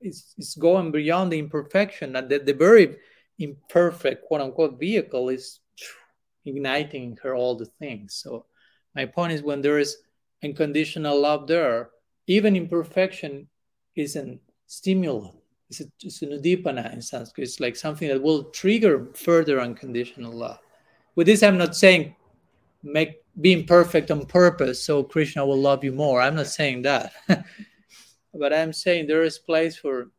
is, is going beyond the imperfection and the, the very imperfect quote unquote vehicle is igniting her all the things. So my point is when there is unconditional love there, even imperfection is a stimulant. It's, a, it's in Sanskrit. It's like something that will trigger further unconditional love. With this, I'm not saying make being perfect on purpose so Krishna will love you more. I'm not saying that. but I'm saying there is place for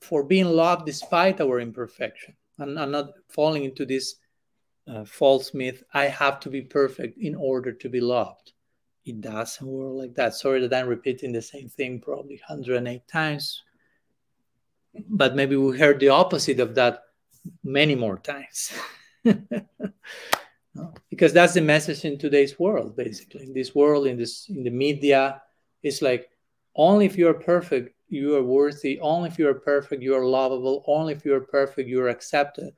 for being loved despite our imperfection and, and not falling into this uh, false myth I have to be perfect in order to be loved. It doesn't work like that. Sorry that I'm repeating the same thing probably 108 times, but maybe we heard the opposite of that many more times. No? Because that's the message in today's world, basically. In this world, in this in the media, it's like only if you're perfect, you are worthy. Only if you're perfect, you are lovable. Only if you're perfect, you are accepted.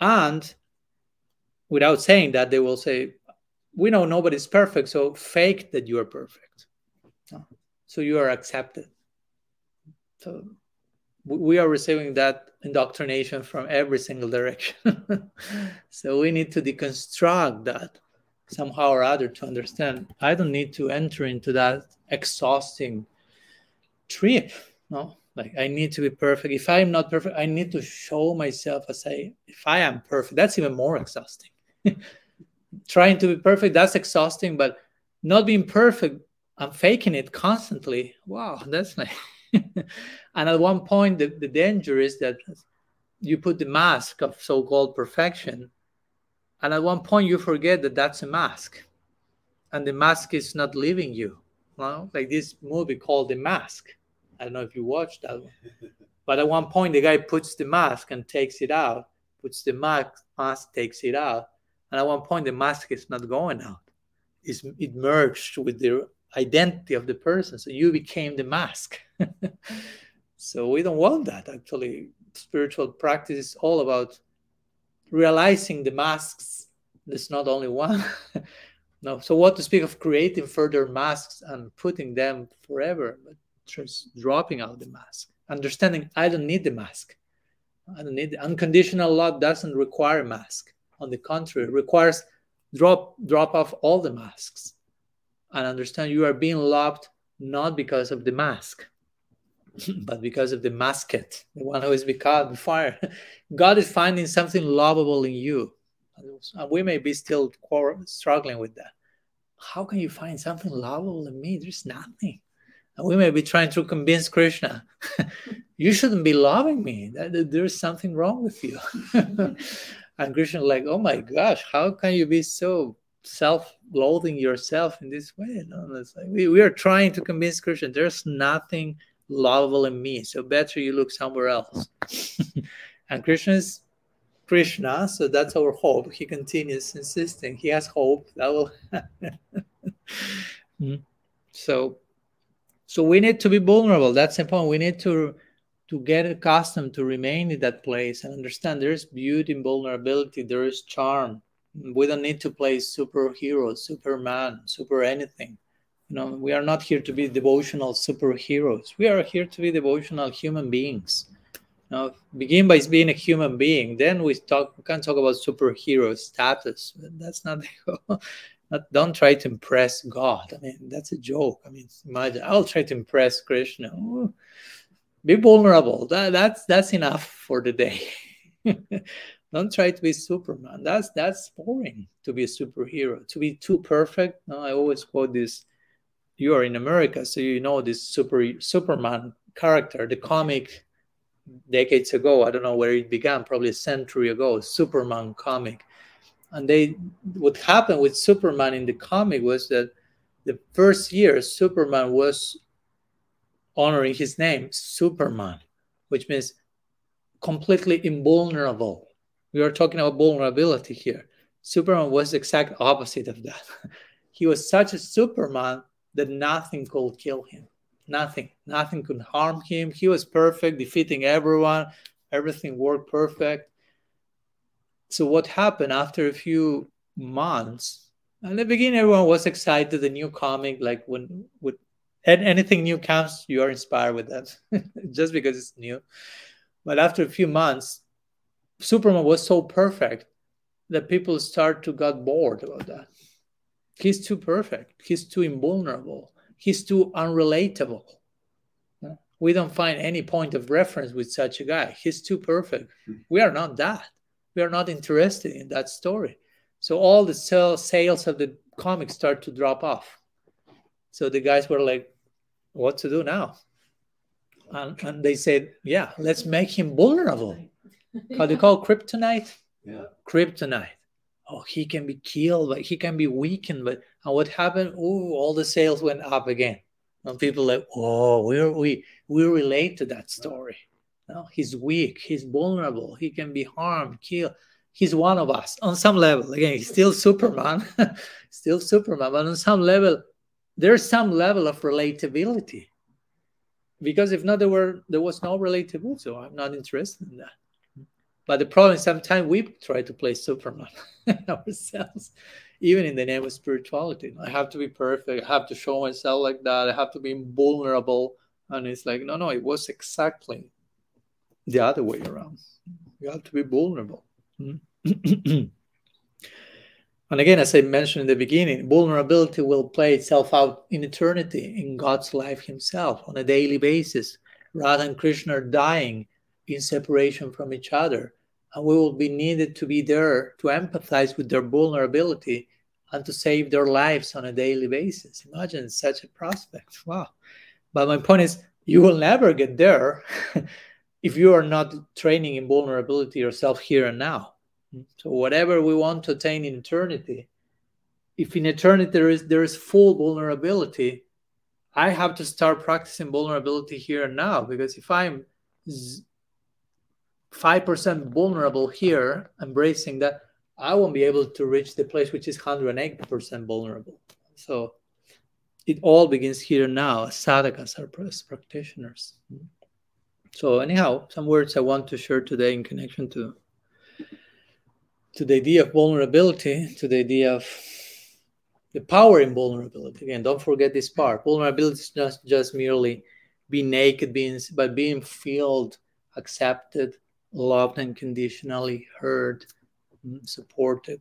And without saying that, they will say, We know nobody's perfect, so fake that you are perfect. So you are accepted. So we are receiving that indoctrination from every single direction. so we need to deconstruct that somehow or other to understand I don't need to enter into that exhausting trip. No, like I need to be perfect. If I'm not perfect, I need to show myself as I if I am perfect. That's even more exhausting. Trying to be perfect, that's exhausting, but not being perfect, I'm faking it constantly. Wow, that's like and at one point the, the danger is that you put the mask of so-called perfection and at one point you forget that that's a mask and the mask is not leaving you. Well, like this movie called the mask. I don't know if you watched that one. But at one point the guy puts the mask and takes it out puts the mask mask takes it out and at one point the mask is not going out. It's, it merged with the identity of the person. So you became the mask. So we don't want that actually. Spiritual practice is all about realizing the masks. There's not only one. No so what to speak of creating further masks and putting them forever but just dropping out the mask. Understanding i don't need the mask. I don't need the unconditional love doesn't require a mask. On the contrary requires drop drop off all the masks and understand you are being loved not because of the mask but because of the masket, the one who is become fire. God is finding something lovable in you. And we may be still struggling with that. How can you find something lovable in me? There's nothing. And we may be trying to convince Krishna, you shouldn't be loving me. There's something wrong with you. and Krishna, like, oh my gosh, how can you be so self-loathing yourself in this way? No, like, we, we are trying to convince Krishna there's nothing lovable in me. So better you look somewhere else. and Krishna is Krishna, so that's our hope. He continues insisting. He has hope that will hmm. So so we need to be vulnerable. That's important. We need to to get accustomed to remain in that place and understand there's beauty in vulnerability, there is charm. We don't need to play superhero, superman, super anything. You know we are not here to be devotional superheroes. We are here to be devotional human beings. Now begin by being a human being then we talk we can talk about superhero status that's not, not don't try to impress god. I mean that's a joke. I mean imagine i'll try to impress krishna. Ooh, be vulnerable. That, that's that's enough for the day don't try to be superman that's that's boring to be a superhero to be too perfect no, i always quote this you are in America, so you know this super Superman character, the comic decades ago. I don't know where it began, probably a century ago. Superman comic, and they what happened with Superman in the comic was that the first year Superman was honoring his name, Superman, which means completely invulnerable. We are talking about vulnerability here. Superman was the exact opposite of that. he was such a Superman that nothing could kill him. Nothing. Nothing could harm him. He was perfect, defeating everyone. Everything worked perfect. So, what happened after a few months? In the beginning, everyone was excited. The new comic, like when with anything new comes, you are inspired with that, just because it's new. But after a few months, Superman was so perfect that people start to got bored about that He's too perfect. He's too invulnerable. He's too unrelatable. We don't find any point of reference with such a guy. He's too perfect. We are not that. We are not interested in that story. So all the sales of the comics start to drop off. So the guys were like, what to do now? And, and they said, yeah, let's make him vulnerable. How do you call kryptonite? Yeah. Kryptonite oh, he can be killed, but he can be weakened. But and what happened? Oh, all the sales went up again. And people like, oh, we we we relate to that story. No, he's weak, he's vulnerable, he can be harmed, killed. he's one of us on some level. Again, he's still Superman, still Superman, but on some level, there's some level of relatability. Because if not, there were there was no relatability, so I'm not interested in that. But the problem is sometimes we try to play Superman ourselves, even in the name of spirituality. I have to be perfect. I have to show myself like that. I have to be vulnerable. And it's like, no, no, it was exactly the other way around. You have to be vulnerable. Mm-hmm. and again, as I mentioned in the beginning, vulnerability will play itself out in eternity in God's life Himself on a daily basis. Radha and Krishna are dying in separation from each other and we will be needed to be there to empathize with their vulnerability and to save their lives on a daily basis. Imagine such a prospect. Wow. But my point is, you will never get there if you are not training in vulnerability yourself here and now. So, whatever we want to attain in eternity, if in eternity there is, there is full vulnerability, I have to start practicing vulnerability here and now because if I'm 5% vulnerable here, embracing that, I won't be able to reach the place which is 108% vulnerable. So it all begins here now as sadhakas, as practitioners. So, anyhow, some words I want to share today in connection to to the idea of vulnerability, to the idea of the power in vulnerability. Again, don't forget this part. Vulnerability is not just merely being naked, being but being filled, accepted, loved unconditionally, heard, mm, supported.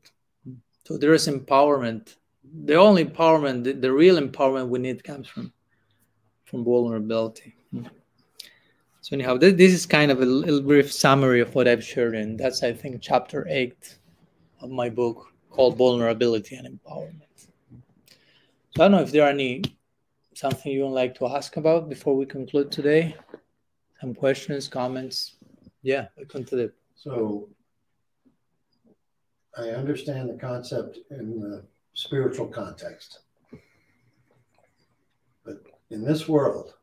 So there is empowerment. The only empowerment, the, the real empowerment we need comes from from vulnerability. So anyhow, this, this is kind of a little brief summary of what I've shared, and that's I think chapter eight of my book called Vulnerability and Empowerment. So I don't know if there are any something you would like to ask about before we conclude today. Some questions, comments. Yeah, welcome to the. So I understand the concept in the spiritual context. But in this world,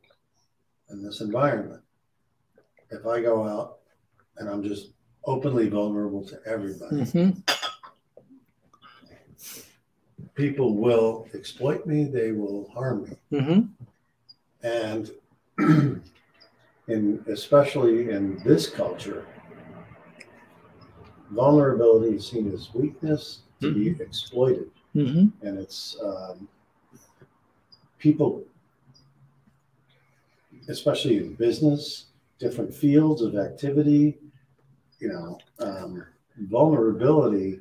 in this environment, if I go out and I'm just openly vulnerable to everybody, Mhm. people will exploit me, they will harm me. Mhm. And in especially in this culture, vulnerability is seen as weakness to be exploited, Mhm. and it's um, people, especially in business, different fields of activity. You know, um, vulnerability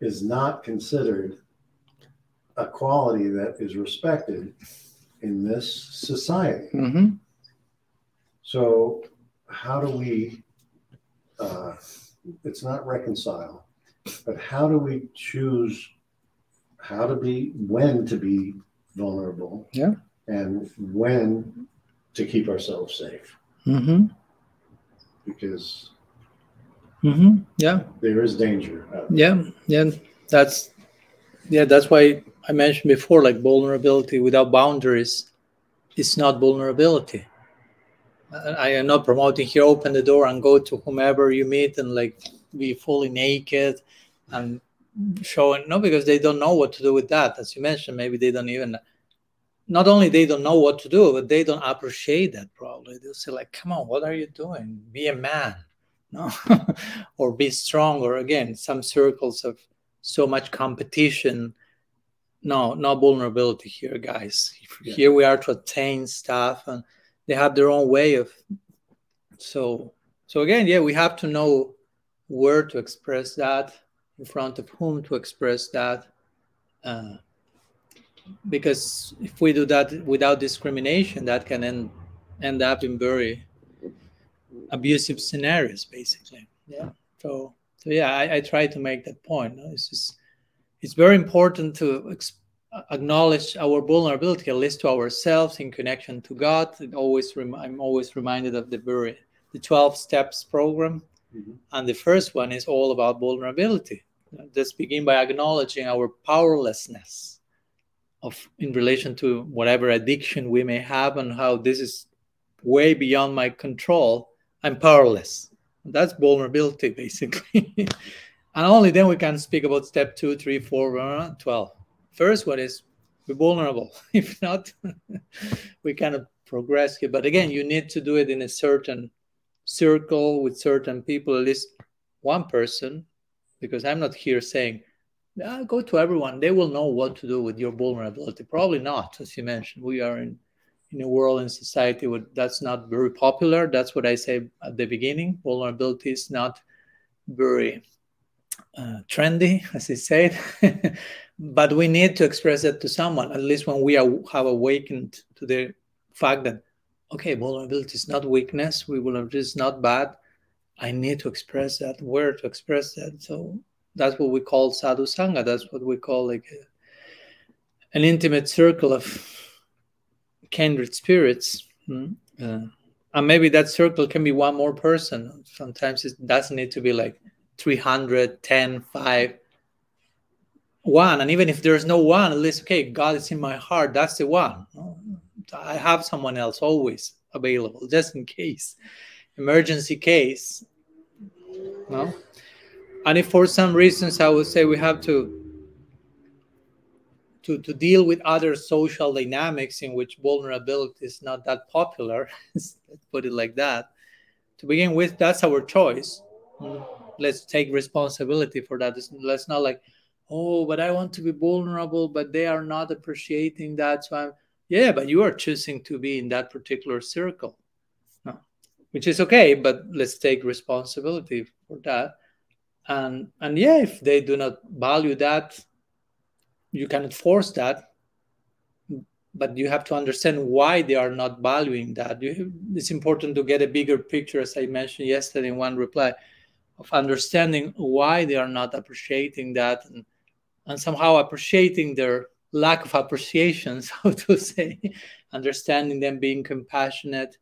is not considered a quality that is respected in this society. Mhm. So, how do we, uh, it's not reconcile, but how do we choose how to be, when to be vulnerable? Yeah. And when to keep ourselves safe? Mm-hmm. Because Mm-hmm. Yeah. there is danger. Yeah. Yeah. That's yeah. That's why I mentioned before, like vulnerability without boundaries is not vulnerability. I am not promoting here. Open the door and go to whomever you meet and like be fully naked and showing. No, because they don't know what to do with that. As you mentioned, maybe they don't even. Not only they don't know what to do, but they don't appreciate that. Probably they'll say like, "Come on, what are you doing? Be a man." No, or be strong. Or again, some circles of so much competition. No, no vulnerability here, guys. Yeah. Here we are to attain stuff, and they have their own way of. So, so again, yeah, we have to know where to express that, in front of whom to express that, uh, because if we do that without discrimination, that can end end up in very abusive scenarios, basically. Yeah. So, so yeah, I, I try to make that point. no? It's just, it's very important to ex- acknowledge our vulnerability, at least to ourselves, in connection to God. It always, rem- I'm always reminded of the very the twelve steps program, Mhm. and the first one is all about vulnerability. Let's begin by acknowledging our powerlessness of in relation to whatever addiction we may have, and how this is way beyond my control. I'm powerless. That's vulnerability, basically. and only then we can speak about step two, three, four, uh, 12. First one is be vulnerable. If not, we cannot progress here. But again, you need to do it in a certain circle with certain people, at least one person, because I'm not here saying, ah, go to everyone. They will know what to do with your vulnerability. Probably not, as you mentioned. We are in, in a world and society where that's not very popular. That's what I say at the beginning. Vulnerability is not very uh, trendy, as I said. but we need to express that to someone, at least when we are, have awakened to the fact that, okay, vulnerability is not weakness, we will is not bad. I need to express that, where to express that. So that's what we call sadhu sangha. That's what we call like a, an intimate circle of kindred spirits. Hmm? Uh, and maybe that circle can be one more person. Sometimes it doesn't need to be like 300, 10, 5, 1. And even if there's no one, at least, okay, God is in my heart. That's the one. I have someone else always available just in case, emergency case. No? And if for some reasons I would say we have to to, to deal with other social dynamics in which vulnerability is not that popular, let's put it like that. To begin with, that's our choice. Mm, let's take responsibility for that. Let's not like, oh, but I want to be vulnerable, but they are not appreciating that. So I'm, yeah, but you are choosing to be in that particular circle, no, which is okay. But let's take responsibility for that. And and yeah, if they do not value that, you cannot force that. But you have to understand why they are not valuing that. You, it's important to get a bigger picture, as I mentioned yesterday in one reply, of understanding why they are not appreciating that and, and somehow appreciating their lack of appreciation, so to say, understanding them, being compassionate,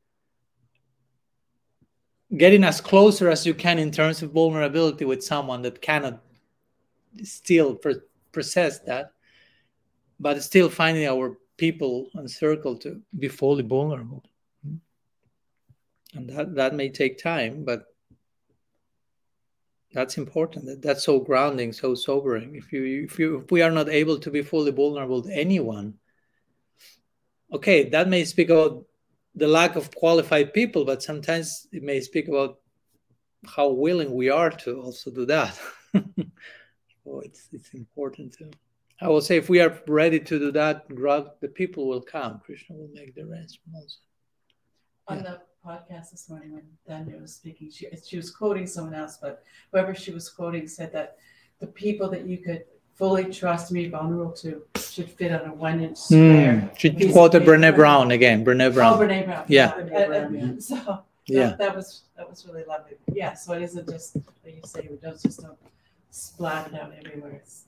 getting as closer as you can in terms of vulnerability with someone that cannot still process that, but still finding our people and circle to be fully vulnerable. Hmm. And that, that may take time, but that's important. That's so grounding so sobering. If you if you if we are not able to be fully vulnerable to anyone okay that may speak about the lack of qualified people but sometimes it may speak about how willing we are to also do that. So it's it's important to i will say if we are ready to do that the people will come. Krishna will make the rest also on yeah. the podcast this morning when Danya was speaking. She she was quoting someone else, but whoever she was quoting said that the people that you could fully trust me vulnerable to should fit on a one inch square. Mm. She quoted Brene Brown again. Brene Brown. Oh, Brene Brown. Yeah. yeah. So yeah, that, that, was that was really lovely. Yeah. So it isn't just like you say, we don't just don't splat it out everywhere. It's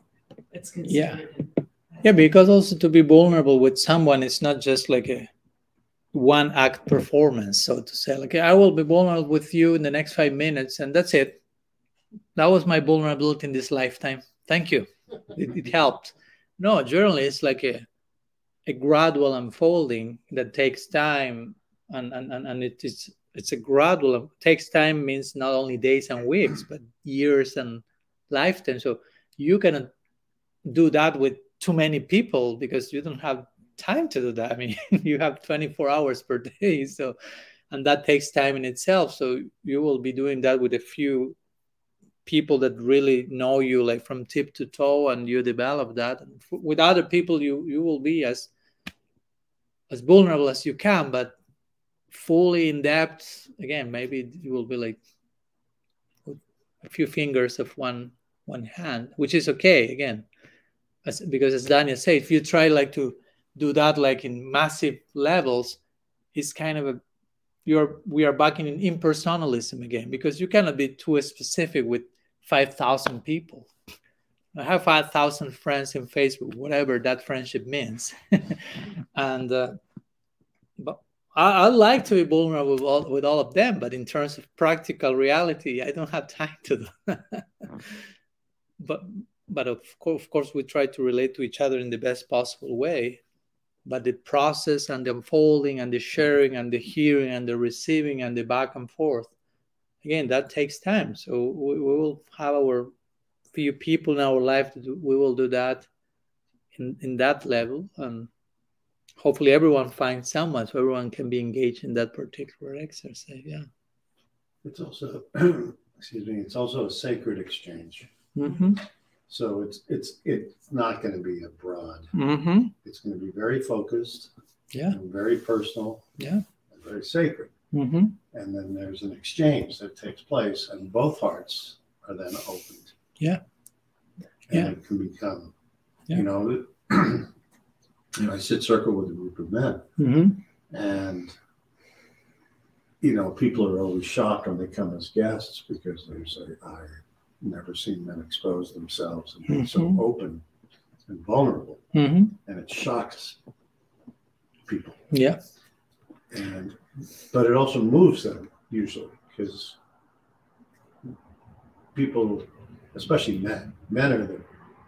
it's considered. Yeah. And, yeah, because also to be vulnerable with someone, it's not just like a one act mm-hmm. performance, so to say. Like, I will be vulnerable with you in the next five minutes, and that's it. That was my vulnerability in this lifetime. Thank you. It, it helped. No, generally, it's like a, a gradual unfolding that takes time, and, and, and, and it is it's a gradual takes time means not only days and weeks but years and lifetime so you cannot do that with too many people because you don't have time to do that. I mean, you have 24 hours per day, so and that takes time in itself. So you will be doing that with a few people that really know you, like from tip to toe, and you develop that. And with other people, you you will be as as vulnerable as you can, but fully in depth. Again, maybe you will be like a few fingers of one one hand, which is okay. Again, as, because as Daniel said, if you try like to do that like in massive levels is kind of a you're we are back in impersonalism again because you cannot be too specific with 5000 people. I have 5000 friends in facebook whatever that friendship means. And uh, but I, I, like to be vulnerable with all, with all of them but in terms of practical reality i don't have time to do but but of course, of course we try to relate to each other in the best possible way but the process and the unfolding and the sharing and the hearing and the receiving and the back and forth again that takes time. So we, we will have our few people in our life we will do that in, in that level. And hopefully everyone finds someone so everyone can be engaged in that particular exercise yeah. It's also excuse me it's also a sacred exchange. Mm-hmm. So it's it's it's not going to be a broad mm-hmm. it's going to be very focused yeah very personal yeah very sacred mm-hmm. and then there's an exchange that takes place and both hearts are then opened yeah and yeah. it can become Yeah. you know you know i sit circle with a group of men Mm-hmm. and you know people are always shocked when they come as guests because they say i've never seen men expose themselves and be so Mhm. open and vulnerable Mm-hmm. and it shocks people yeah and but it also moves them usually because people especially men men are the,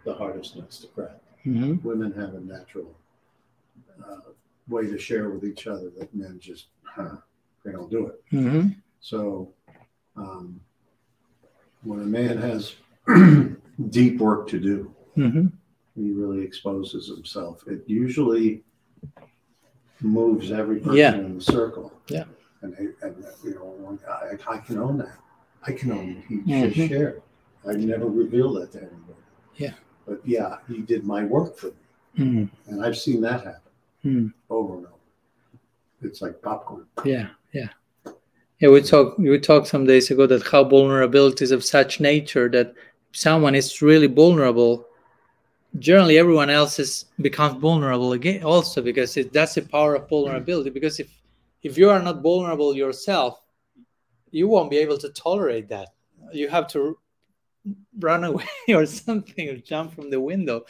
the hardest nuts to crack mm-hmm. women have a natural uh, way to share with each other that men just huh, they don't do it Mm-hmm. so um, when a man has deep work to do Mm-hmm. he really exposes himself it usually moves every person Yeah. in the circle Yeah. and, they- and you know one guy, I, I can own that i can own what he Mhm. just shared i never reveal that to anybody Yeah. but yeah he did my work for me Mm-hmm. and i've seen that happen Mm. over and over it's like popcorn Yeah, yeah. Yeah, we talked we talked some days ago that how vulnerability is of such nature that someone is really vulnerable, generally everyone else is becomes vulnerable again also because it, that's the power of vulnerability. Because if if you are not vulnerable yourself, you won't be able to tolerate that. You have to run away or something or jump from the window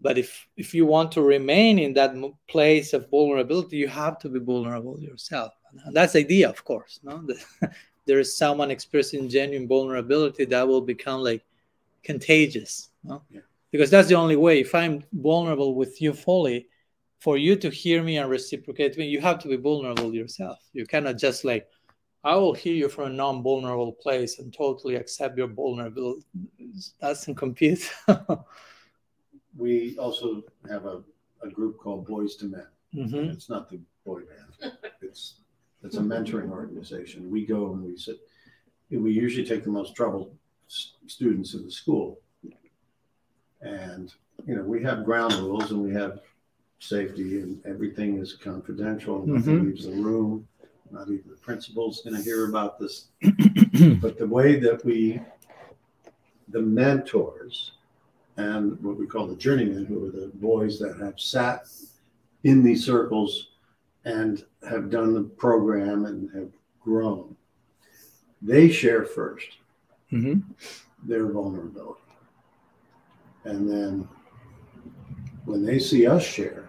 but if if you want to remain in that place of vulnerability you have to be vulnerable yourself that's the idea of course no? There is someone expressing genuine vulnerability that will become like contagious no? Yeah. because that's the only way. If i'm vulnerable with you fully for you to hear me and reciprocate me you have to be vulnerable yourself. You cannot just like i will hear you from a non-vulnerable place and totally accept your vulnerability that doesn't compute. We also have a, a group called boys to men. Mhm. It's not the boy band. It's it's a mentoring organization. We go and we sit. We usually take the most troubled s- students in the school, and you know we have ground rules and we have safety and everything is confidential. Nothing mm-hmm. leaves the room. Not even the principal's going to hear about this. but the way that we, the mentors, and what we call the journeymen, who are the boys that have sat in these circles and have done the program and have grown, they share first Mhm. their vulnerability. And then when they see us share,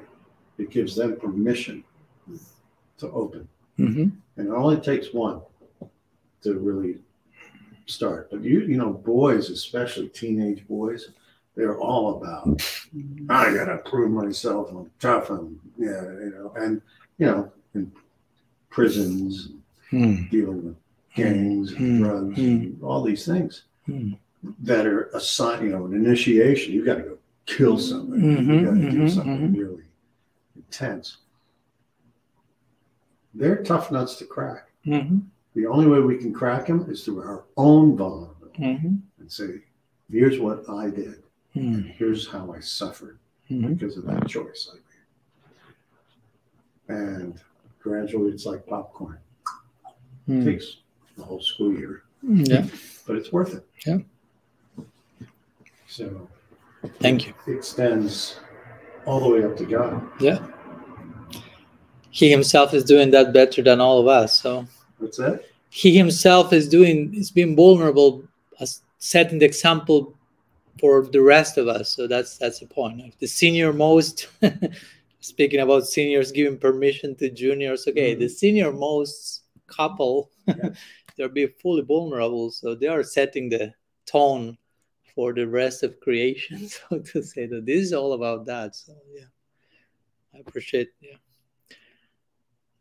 it gives them permission to open. Mhm. And it only takes one to really start. But you, you know, boys, especially teenage boys, they're all about, I gotta prove myself, I'm tough, I'm, yeah, you know, and, you know, in prisons, Mm. dealing with gangs and Mm. drugs and all these things that are a sign, you know, an initiation. You've got to go kill somebody. you Mhm, got to do mhm, something mhm. really intense. They're tough nuts to crack. Mhm. The only way we can crack them is through our own vulnerability and say, here's what I did, and Mm. here's how I suffered Mhm. because of that choice I. And gradually, it's like popcorn. It Mm. takes the whole school year, Yeah. but it's worth it. Yeah. So Thank you. it extends all the way up to God. Yeah. He himself is doing that better than all of us. So What's that? he himself is doing is being vulnerable as setting the example for the rest of us. So that's that's the point. If the senior most speaking about seniors giving permission to juniors, okay, the mm-hmm. senior most couple Yeah. they're being fully vulnerable. So they are setting the tone for the rest of creation. So to say that this is all about that. So yeah. I appreciate yeah.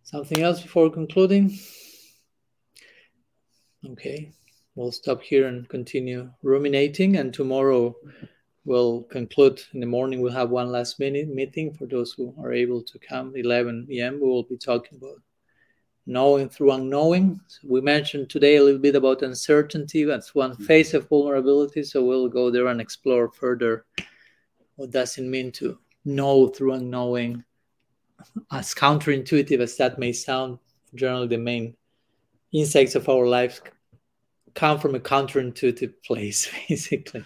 Something else before concluding? Okay. we'll stop here and continue ruminating. And tomorrow we'll conclude in the morning. We'll have one last minute meeting for those who are able to come. 11 p.m. We will be talking about knowing through unknowing. So we mentioned today a little bit about uncertainty. That's one mm-hmm. phase of vulnerability. So we'll go there and explore further what does it mean to know through unknowing. As counterintuitive as that may sound, generally the main insights of our lives come from a counterintuitive place, basically.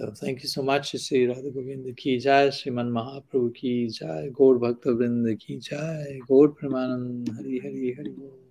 So thank you so much. Sri Radha Govinda ki jai, Sriman Mahaprabhu ki jai, Gaur Bhakta Vrinda ki jai, Gaur Pramanand Hari Hari Hari Bol.